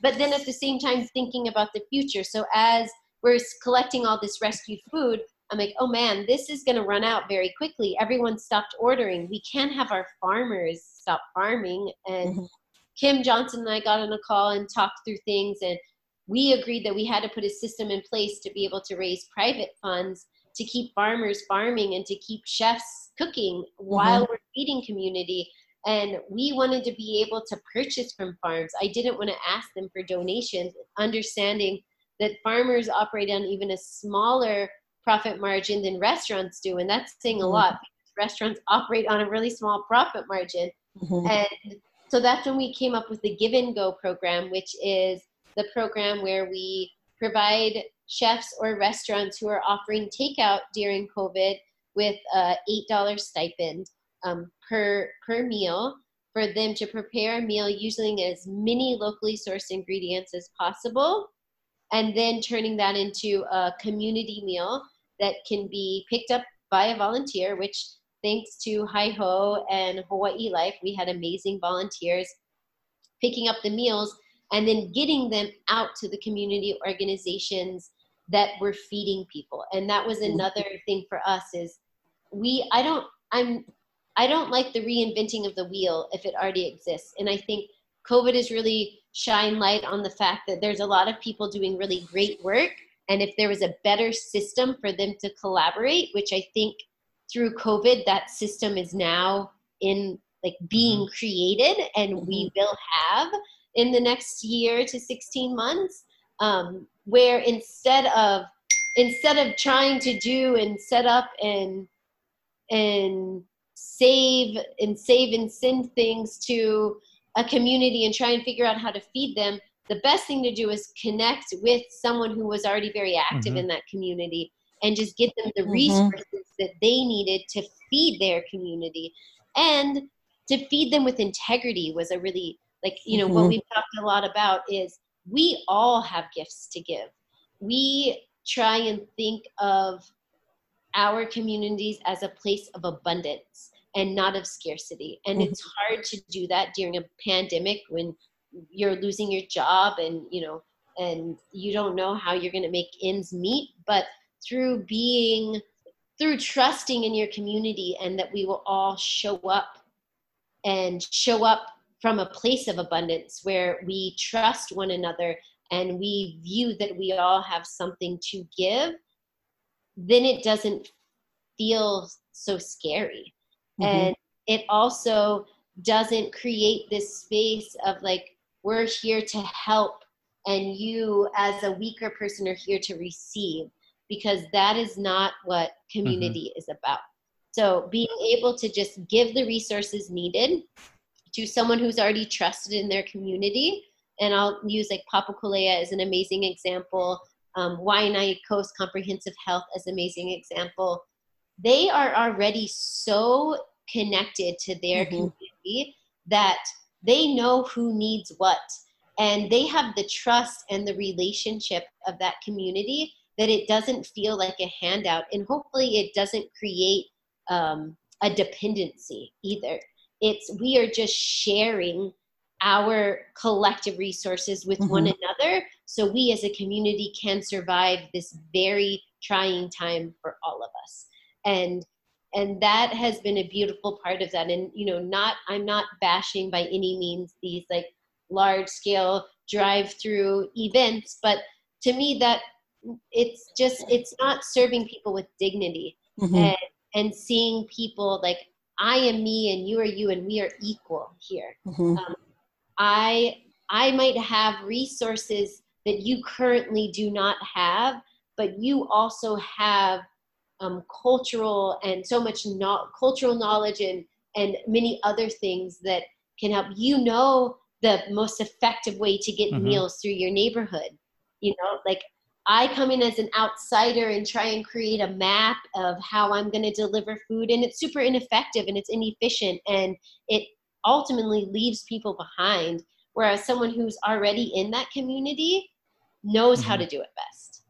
but then at the same time thinking about the future. So as we're collecting all this rescued food i'm like oh man this is going to run out very quickly. Everyone stopped ordering. We can't have our farmers stop farming. And mm-hmm. kim johnson and i got on a call and talked through things and we agreed that we had to put a system in place to be able to raise private funds to keep farmers farming and to keep chefs cooking while mm-hmm. we're feeding community and we wanted to be able to purchase from farms i didn't want to ask them for donations understanding that farmers operate on even a smaller profit margin than restaurants do and that's saying a mm-hmm. lot restaurants operate on a really small profit margin mm-hmm. and so that's when we came up with the give and go program which is the program where we provide chefs or restaurants who are offering takeout during COVID with a $8 stipend um, per, per meal for them to prepare a meal using as many locally sourced ingredients as possible and then turning that into a community meal that can be picked up by a volunteer which thanks to hi ho and hawaii life we had amazing volunteers picking up the meals and then getting them out to the community organizations that were feeding people and that was mm-hmm. another thing for us is we i don't i'm i don't like the reinventing of the wheel if it already exists and i think covid has really shine light on the fact that there's a lot of people doing really great work and if there was a better system for them to collaborate which i think through covid that system is now in like being mm-hmm. created and we mm-hmm. will have in the next year to 16 months um, where instead of instead of trying to do and set up and and save and save and send things to a community and try and figure out how to feed them the best thing to do is connect with someone who was already very active mm-hmm. in that community and just get them the mm-hmm. resources that they needed to feed their community and to feed them with integrity was a really like, you know, mm-hmm. what we've talked a lot about is we all have gifts to give. We try and think of our communities as a place of abundance and not of scarcity. And mm-hmm. it's hard to do that during a pandemic when you're losing your job and, you know, and you don't know how you're going to make ends meet. But through being, through trusting in your community and that we will all show up and show up from a place of abundance where we trust one another and we view that we all have something to give, then it doesn't feel so scary. Mm-hmm. And it also doesn't create this space of like, we're here to help, and you, as a weaker person, are here to receive. because that is not what community is about. So being able to just give the resources needed to someone who's already trusted in their community, and I'll use like Papakolea as an amazing example, um, Waianae Coast Comprehensive Health as an amazing example. They are already so connected to their Mhm. community that they know who needs what. And they have the trust and the relationship of that community that it doesn't feel like a handout. And hopefully it doesn't create um, a dependency either it's we are just sharing our collective resources with one another so we as a community can survive this very trying time for all of us. And and that has been a beautiful part of that. And you know not i'm not bashing by any means these like large scale drive through events but to me that it's just it's not serving people with dignity Mhm. and and seeing people like i am me and you are you and we are equal here Mhm. I I might have resources that you currently do not have, but you also have um, cultural and so much no- cultural knowledge and and many other things that can help you know the most effective way to get Mhm. meals through your neighborhood. You know, like I come in as an outsider and try and create a map of how I'm going to deliver food, and it's super ineffective and it's inefficient, and it ultimately leaves people behind. Whereas someone who's already in that community knows how Mhm. to do it best.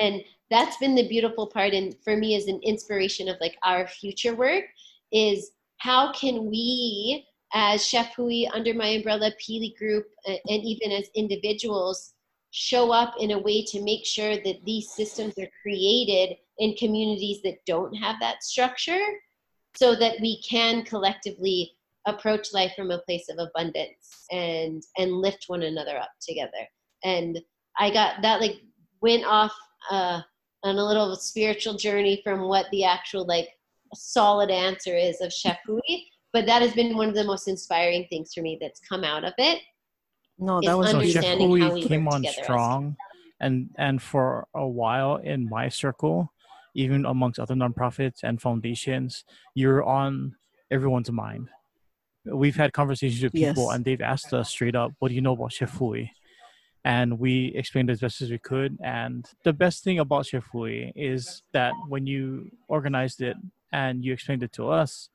And that's been the beautiful part, and for me, is an inspiration of like our future work, is how can we, as Chef Hui, under my umbrella, Pili Group, and even as individuals, show up in a way to make sure that these systems are created in communities that don't have that structure so that we can collectively approach life from a place of abundance and and lift one another up together. And i got that like went off uh on a little spiritual journey from what the actual like solid answer is of chef Hui, but that has been one of the most inspiring things for me that's come out of it No, that was So Chef understanding. Hui we came on together strong, and and for a while in my circle, even amongst other nonprofits and foundations, you're on everyone's mind. We've had conversations with people, Yes. and they've asked us straight up, "What do you know about Chef Hui?" And we explained as best as we could. And the best thing about Chef Hui is that when you organized it and you explained it to us,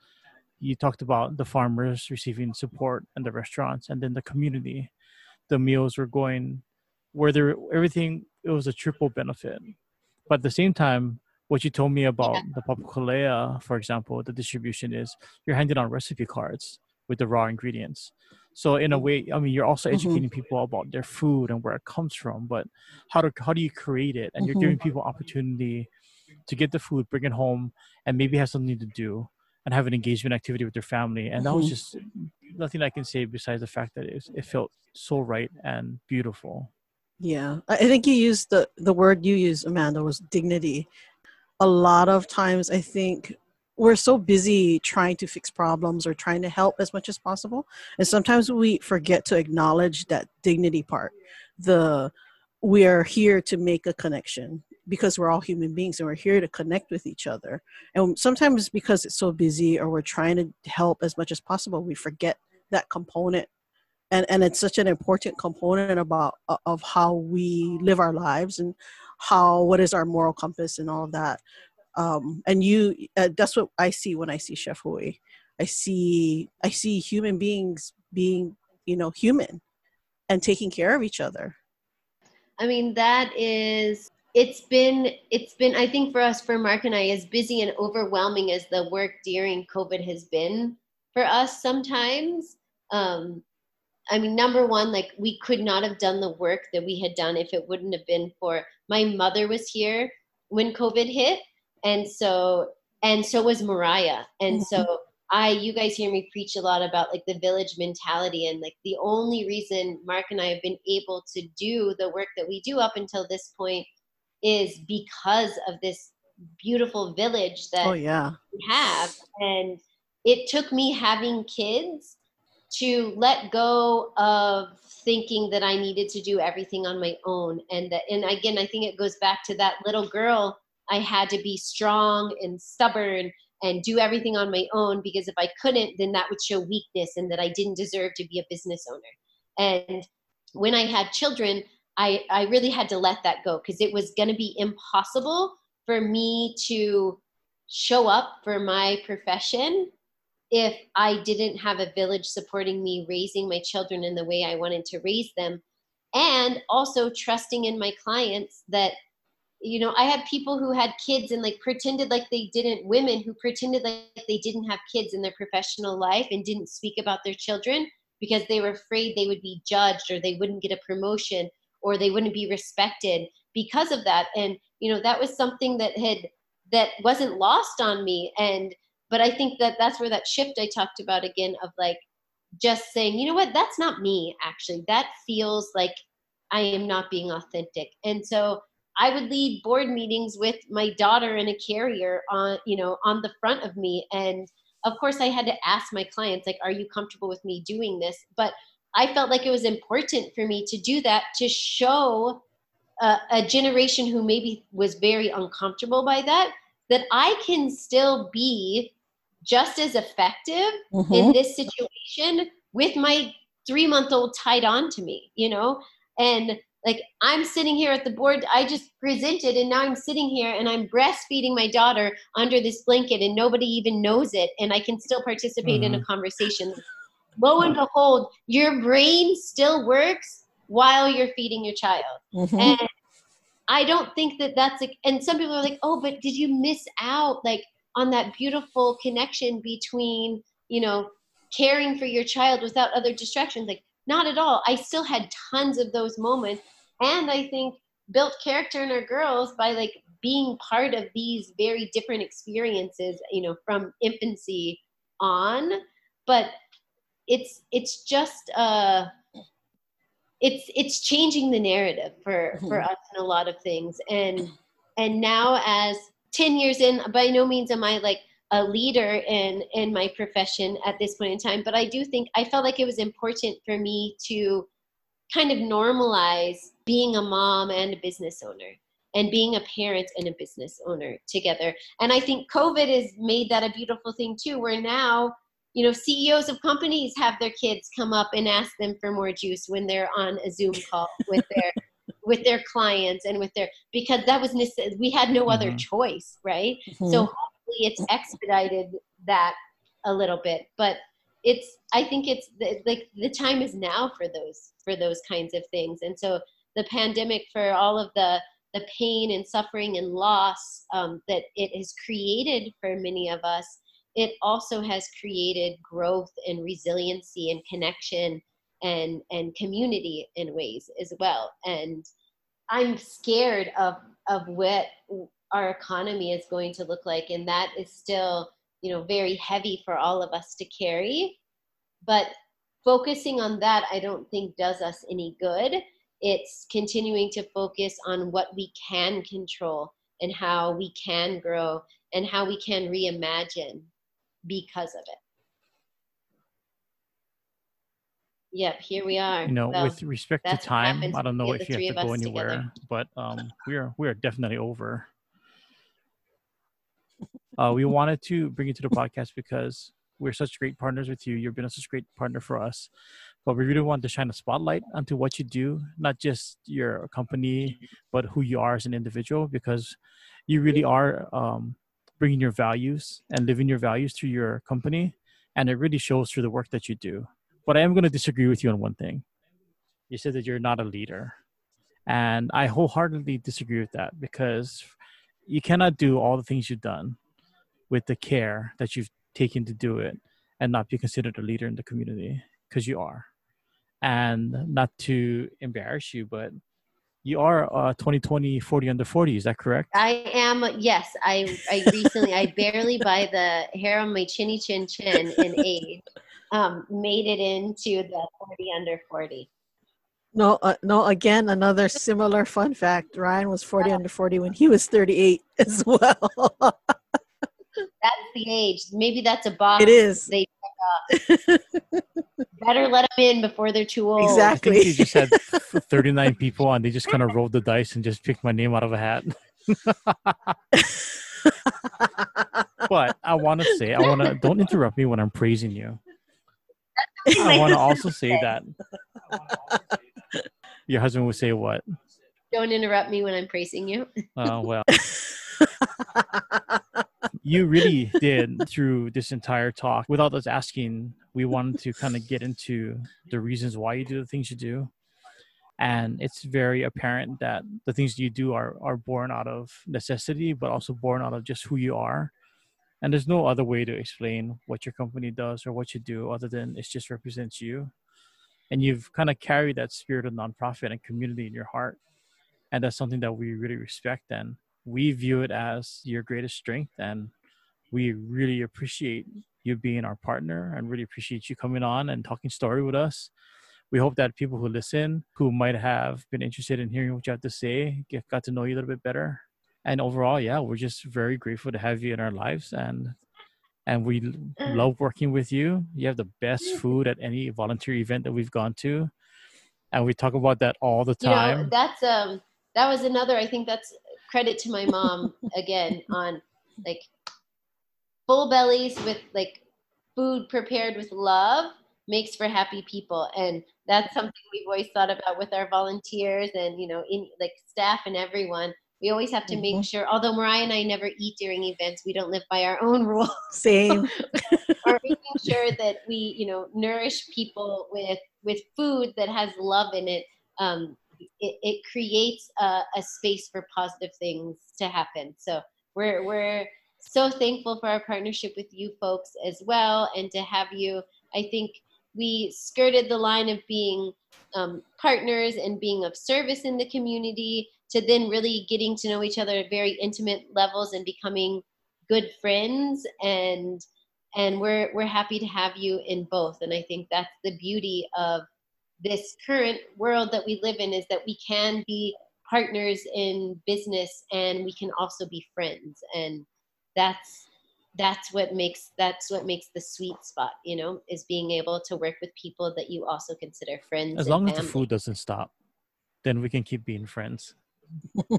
you talked about the farmers receiving support and the restaurants, and then the community the meals were going where there everything it was a triple benefit but at the same time what you told me about the papakolea for example the distribution is you're handing out recipe cards with the raw ingredients so in a way i mean you're also Mhm. educating people about their food and where it comes from but how to how do you create it and you're Mhm. giving people opportunity to get the food bring it home and maybe have something to do and have an engagement activity with their family and that was Mhm. just nothing i can say besides the fact that it, was, it felt so right and beautiful Yeah, I think you used the the word you used, Amanda, was dignity. A lot of times, I think we're so busy trying to fix problems or trying to help as much as possible, and sometimes we forget to acknowledge that dignity part. The we are here to make a connection because we're all human beings and we're here to connect with each other. And sometimes because it's so busy or we're trying to help as much as possible, we forget that component and and it's such an important component about uh, of how we live our lives and how what is our moral compass and all of that um and you uh, that's what i see when i see chef Hui. i see i see human beings being you know human and taking care of each other I mean, that is it's been it's been I think for us for Mark and I as busy and overwhelming as the work during COVID has been for us sometimes. Um, I mean, number one, like we could not have done the work that we had done if it wouldn't have been for my mother was here when COVID hit, and so and so was Mariah, and so I, you guys hear me preach a lot about like the village mentality, and like the only reason Mark and I have been able to do the work that we do up until this point is because of this beautiful village that oh yeah we have, and it took me having kids to let go of thinking that I needed to do everything on my own. And that, and again, I think it goes back to that little girl. I had to be strong and stubborn and do everything on my own because if I couldn't, then that would show weakness and that I didn't deserve to be a business owner. And when I had children, I, I really had to let that go because it was going to be impossible for me to show up for my profession if I didn't have a village supporting me raising my children in the way I wanted to raise them. And also trusting in my clients that, you know, I had people who had kids and like pretended like they didn't, women who pretended like they didn't have kids in their professional life and didn't speak about their children because they were afraid they would be judged or they wouldn't get a promotion or they wouldn't be respected because of that. And, you know, that was something that had, that wasn't lost on me. And, but i think that that's where that shift i talked about again of like just saying you know what? That's not me actually. That feels like i am not being authentic. And so i would lead board meetings with my daughter in a carrier on you know on the front of me. And of course i had to ask my clients like are you comfortable with me doing this? But i felt like it was important for me to do that to show a, a generation who maybe was very uncomfortable by that that i can still be just as effective mm-hmm. in this situation with my three month old tied on to me, you know? And like I'm sitting here at the board, I just presented, and now I'm sitting here and I'm breastfeeding my daughter under this blanket, and nobody even knows it, and I can still participate mm-hmm. in a mm-hmm. conversation. Lo and behold, your brain still works while you're feeding your child. Mm-hmm. And I don't think that that's like, and some people are like, oh, but did you miss out? Like, on that beautiful connection between you know caring for your child without other distractions like not at all i still had tons of those moments and i think built character in our girls by like being part of these very different experiences you know from infancy on but it's it's just uh it's it's changing the narrative for for mm-hmm. us in a lot of things and and now as 10 years in by no means am i like a leader in in my profession at this point in time but i do think i felt like it was important for me to kind of normalize being a mom and a business owner and being a parent and a business owner together and i think covid has made that a beautiful thing too where now you know ceos of companies have their kids come up and ask them for more juice when they're on a zoom call with their [LAUGHS] with their clients and with their because that was we had no other mm-hmm. choice right mm-hmm. so hopefully it's expedited that a little bit but it's i think it's like the time is now for those for those kinds of things and so the pandemic for all of the the pain and suffering and loss um, that it has created for many of us it also has created growth and resiliency and connection and and community in ways as well. And i'm scared of of what our economy is going to look like and that is still you know very heavy for all of us to carry. But focusing on that i don't think does us any good. It's continuing to focus on what we can control and how we can grow and how we can reimagine because of it Yep, here we are. You know, with respect to time, I don't know if you have to go anywhere, together. but um, [LAUGHS] we are we are definitely over. Uh, we wanted to bring you to the podcast because we're such great partners with you. You've been such a great partner for us, but we really want to shine a spotlight onto what you do, not just your company, but who you are as an individual, because you really are um, bringing your values and living your values through your company, and it really shows through the work that you do. But I am going to disagree with you on one thing. You said that you're not a leader. And I wholeheartedly disagree with that because you cannot do all the things you've done with the care that you've taken to do it and not be considered a leader in the community because you are. And not to embarrass you, but you are uh 2020 40 under 40 is that correct i am yes i i recently i barely by the hair on my chinny chin chin in age um, made it into the 40 under 40. No, uh, no. Again, another similar fun fact. Ryan was 40 under 40 when he was 38 as well. [LAUGHS] that's the age. Maybe that's a box. It is. They [LAUGHS] better let them in before they're too old. Exactly. think you just had 39 people and they just kind of rolled the dice and just picked my name out of a hat. [LAUGHS] but I want to say, I want to, don't interrupt me when I'm praising you. I want to also say that your husband would say what? Don't interrupt me when I'm praising you. Uh, well, [LAUGHS] you really did through this entire talk without us asking. We wanted to kind of get into the reasons why you do the things you do. And it's very apparent that the things you do are, are born out of necessity, but also born out of just who you are. And there's no other way to explain what your company does or what you do other than it just represents you. And you've kind of carried that spirit of nonprofit and community in your heart. And that's something that we really respect. And we view it as your greatest strength. And we really appreciate you being our partner and really appreciate you coming on and talking story with us. We hope that people who listen, who might have been interested in hearing what you have to say, get, got to know you a little bit better and overall yeah we're just very grateful to have you in our lives and and we love working with you you have the best food at any volunteer event that we've gone to and we talk about that all the You know, time that's um that was another I think that's credit to my mom [LAUGHS] again on like full bellies with like food prepared with love makes for happy people and that's something we've always thought about with our volunteers and you know in like staff and everyone we always have to make Mhm. sure although mariah and i never eat during events we don't live by our own [LAUGHS] rules Same. [LAUGHS] are making sure that we you know nourish people with with food that has love in it um, it, it creates a, a space for positive things to happen. So we're we're so thankful for our partnership with you folks as well and to have you. I think we skirted the line of being um, partners and being of service in the community to then really getting to know each other at very intimate levels and becoming good friends. And and we're we're happy to have you in both. And i think that's the beauty of this current world that we live in is that we can be partners in business and we can also be friends. And that's that's what makes that's what makes the sweet spot you know is being able to work with people that you also consider friends as long as the food doesn't stop then we can keep being friends. [LAUGHS]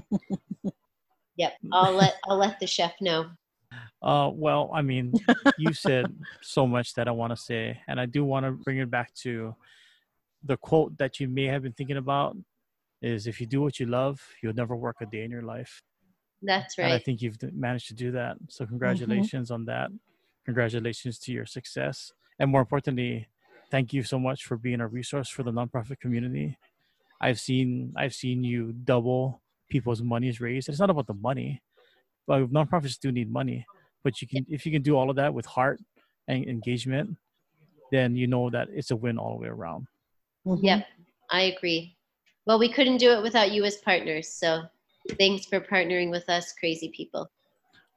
Yep i'll let i'll let the chef know. Uh, well, I mean, you said [LAUGHS] so much that I want to say, and I do want to bring it back to the quote that you may have been thinking about is if you do what you love, you'll never work a day in your life. that's right. And I think you've managed to do that. So mm-hmm. congratulations on that. Congratulations to your success. And more importantly, thank you so much for being a resource for the nonprofit community. I've seen I've seen you double people's money's raised. It's not about the money, but nonprofits do need money. But you can if you can do all of that with heart and engagement, then you know that it's a win all the way around. Mhm. Yep, I agree. Well, we couldn't do it without you as partners. So thanks for partnering with us, crazy people.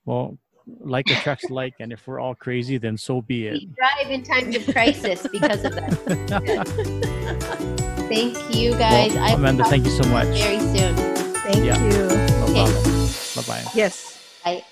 Well, like attracts like, and if we're all crazy, then so be it. We thrive in times of crisis because of that. [LAUGHS] Thank you guys. Well, I will Amanda, talk thank you so much. very soon. Thank Yeah. you. No Okay. Bye bye. Yes. Bye.